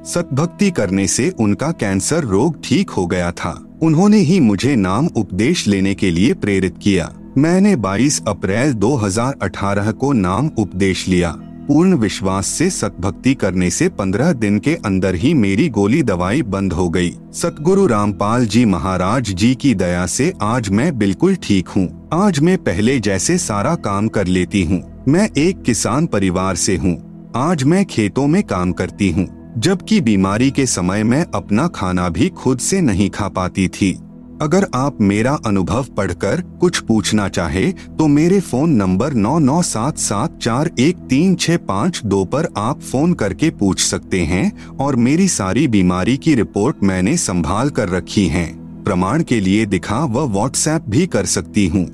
सतभक्ति करने से उनका कैंसर रोग ठीक हो गया था। उन्होंने ही मुझे नाम उपदेश लेने के लिए प्रेरित किया। मैंने 22 अप्रैल 2018 को नाम उपदेश लिया। पूर्ण विश्वास से सतभक्ति करने से पंद्रह दिन के अंदर ही मेरी गोली दवाई बंद हो गई। सतगुरु रामपाल जी महाराज जी की दया से आज मैं बिल्कुल ठीक हूँ। आज मैं पहले जैसे सारा काम कर लेती हूँ। मैं एक किसान परिवार से हूँ। आज मैं खेतों में काम करती हूँ, जबकि बीमारी के समय मैं अपना खाना भी खुद से नहीं खा पाती थी। अगर आप मेरा अनुभव पढ़कर कुछ पूछना चाहे तो मेरे फ़ोन नंबर नौ नौ सात सात चार एक तीन छः पाँच दो पर आप फ़ोन करके पूछ सकते हैं, और मेरी सारी बीमारी की रिपोर्ट मैंने संभाल कर रखी है। प्रमाण के लिए दिखा व व्हाट्सएप भी कर सकती हूँ।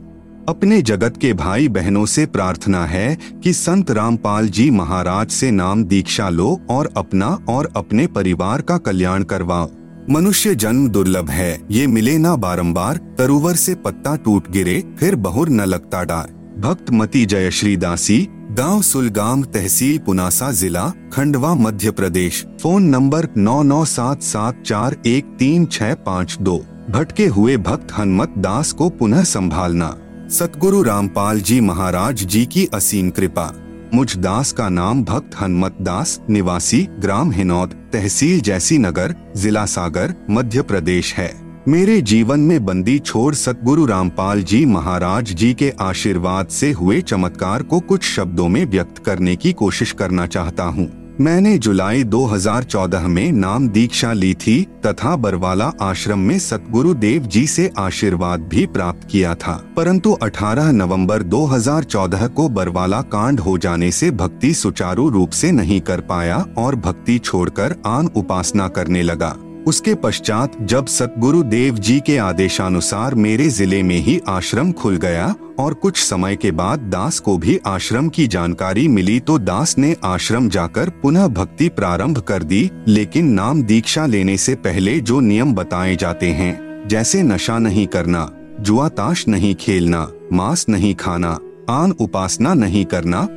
अपने जगत के भाई बहनों से प्रार्थना है कि संत रामपाल जी महाराज से नाम दीक्षा लो और अपना और अपने परिवार का कल्याण करवाओ। मनुष्य जन्म दुर्लभ है, ये मिले ना बारंबार, तरुवर से पत्ता टूट गिरे, फिर बहुर न लगता डार। भक्त मती जयश्री दासी गाँव सुलगाम तहसील पुनासा जिला, खंडवा मध्य प्रदेश। फ़ोन नंबर नौ नौ सात सात चार एक तीन छः पाँच दो। भटके हुए भक्त हनुमत दास को पुनः संभालना। सतगुरु रामपाल जी महाराज जी की असीम कृपा। मुझ दास का नाम भक्त हनुमत दास, निवासी ग्राम हिनौद तहसील जैसी नगर जिला सागर, मध्य प्रदेश है। मेरे जीवन में बंदी छोड़ सतगुरु रामपाल जी महाराज जी के आशीर्वाद से हुए चमत्कार को कुछ शब्दों में व्यक्त करने की कोशिश करना चाहता हूँ। मैंने जुलाई 2014 में नाम दीक्षा ली थी तथा बरवाला आश्रम में सतगुरु देव जी से आशीर्वाद भी प्राप्त किया था। परंतु 18 नवंबर 2014 को बरवाला कांड हो जाने से भक्ति सुचारू रूप से नहीं कर पाया और भक्ति छोड़कर आन उपासना करने लगा। उसके पश्चात जब सतगुरु देव जी के आदेशानुसार मेरे ज़िले में ही आश्रम खुल गया और कुछ समय के बाद दास को भी आश्रम की जानकारी मिली तो दास ने आश्रम जाकर पुनः भक्ति प्रारंभ कर दी, लेकिन नाम दीक्षा लेने से पहले जो नियम बताए जाते हैं, जैसे नशा नहीं करना, जुआ ताश नहीं खेलना, मांस नहीं खाना, आन उपासना नहीं करना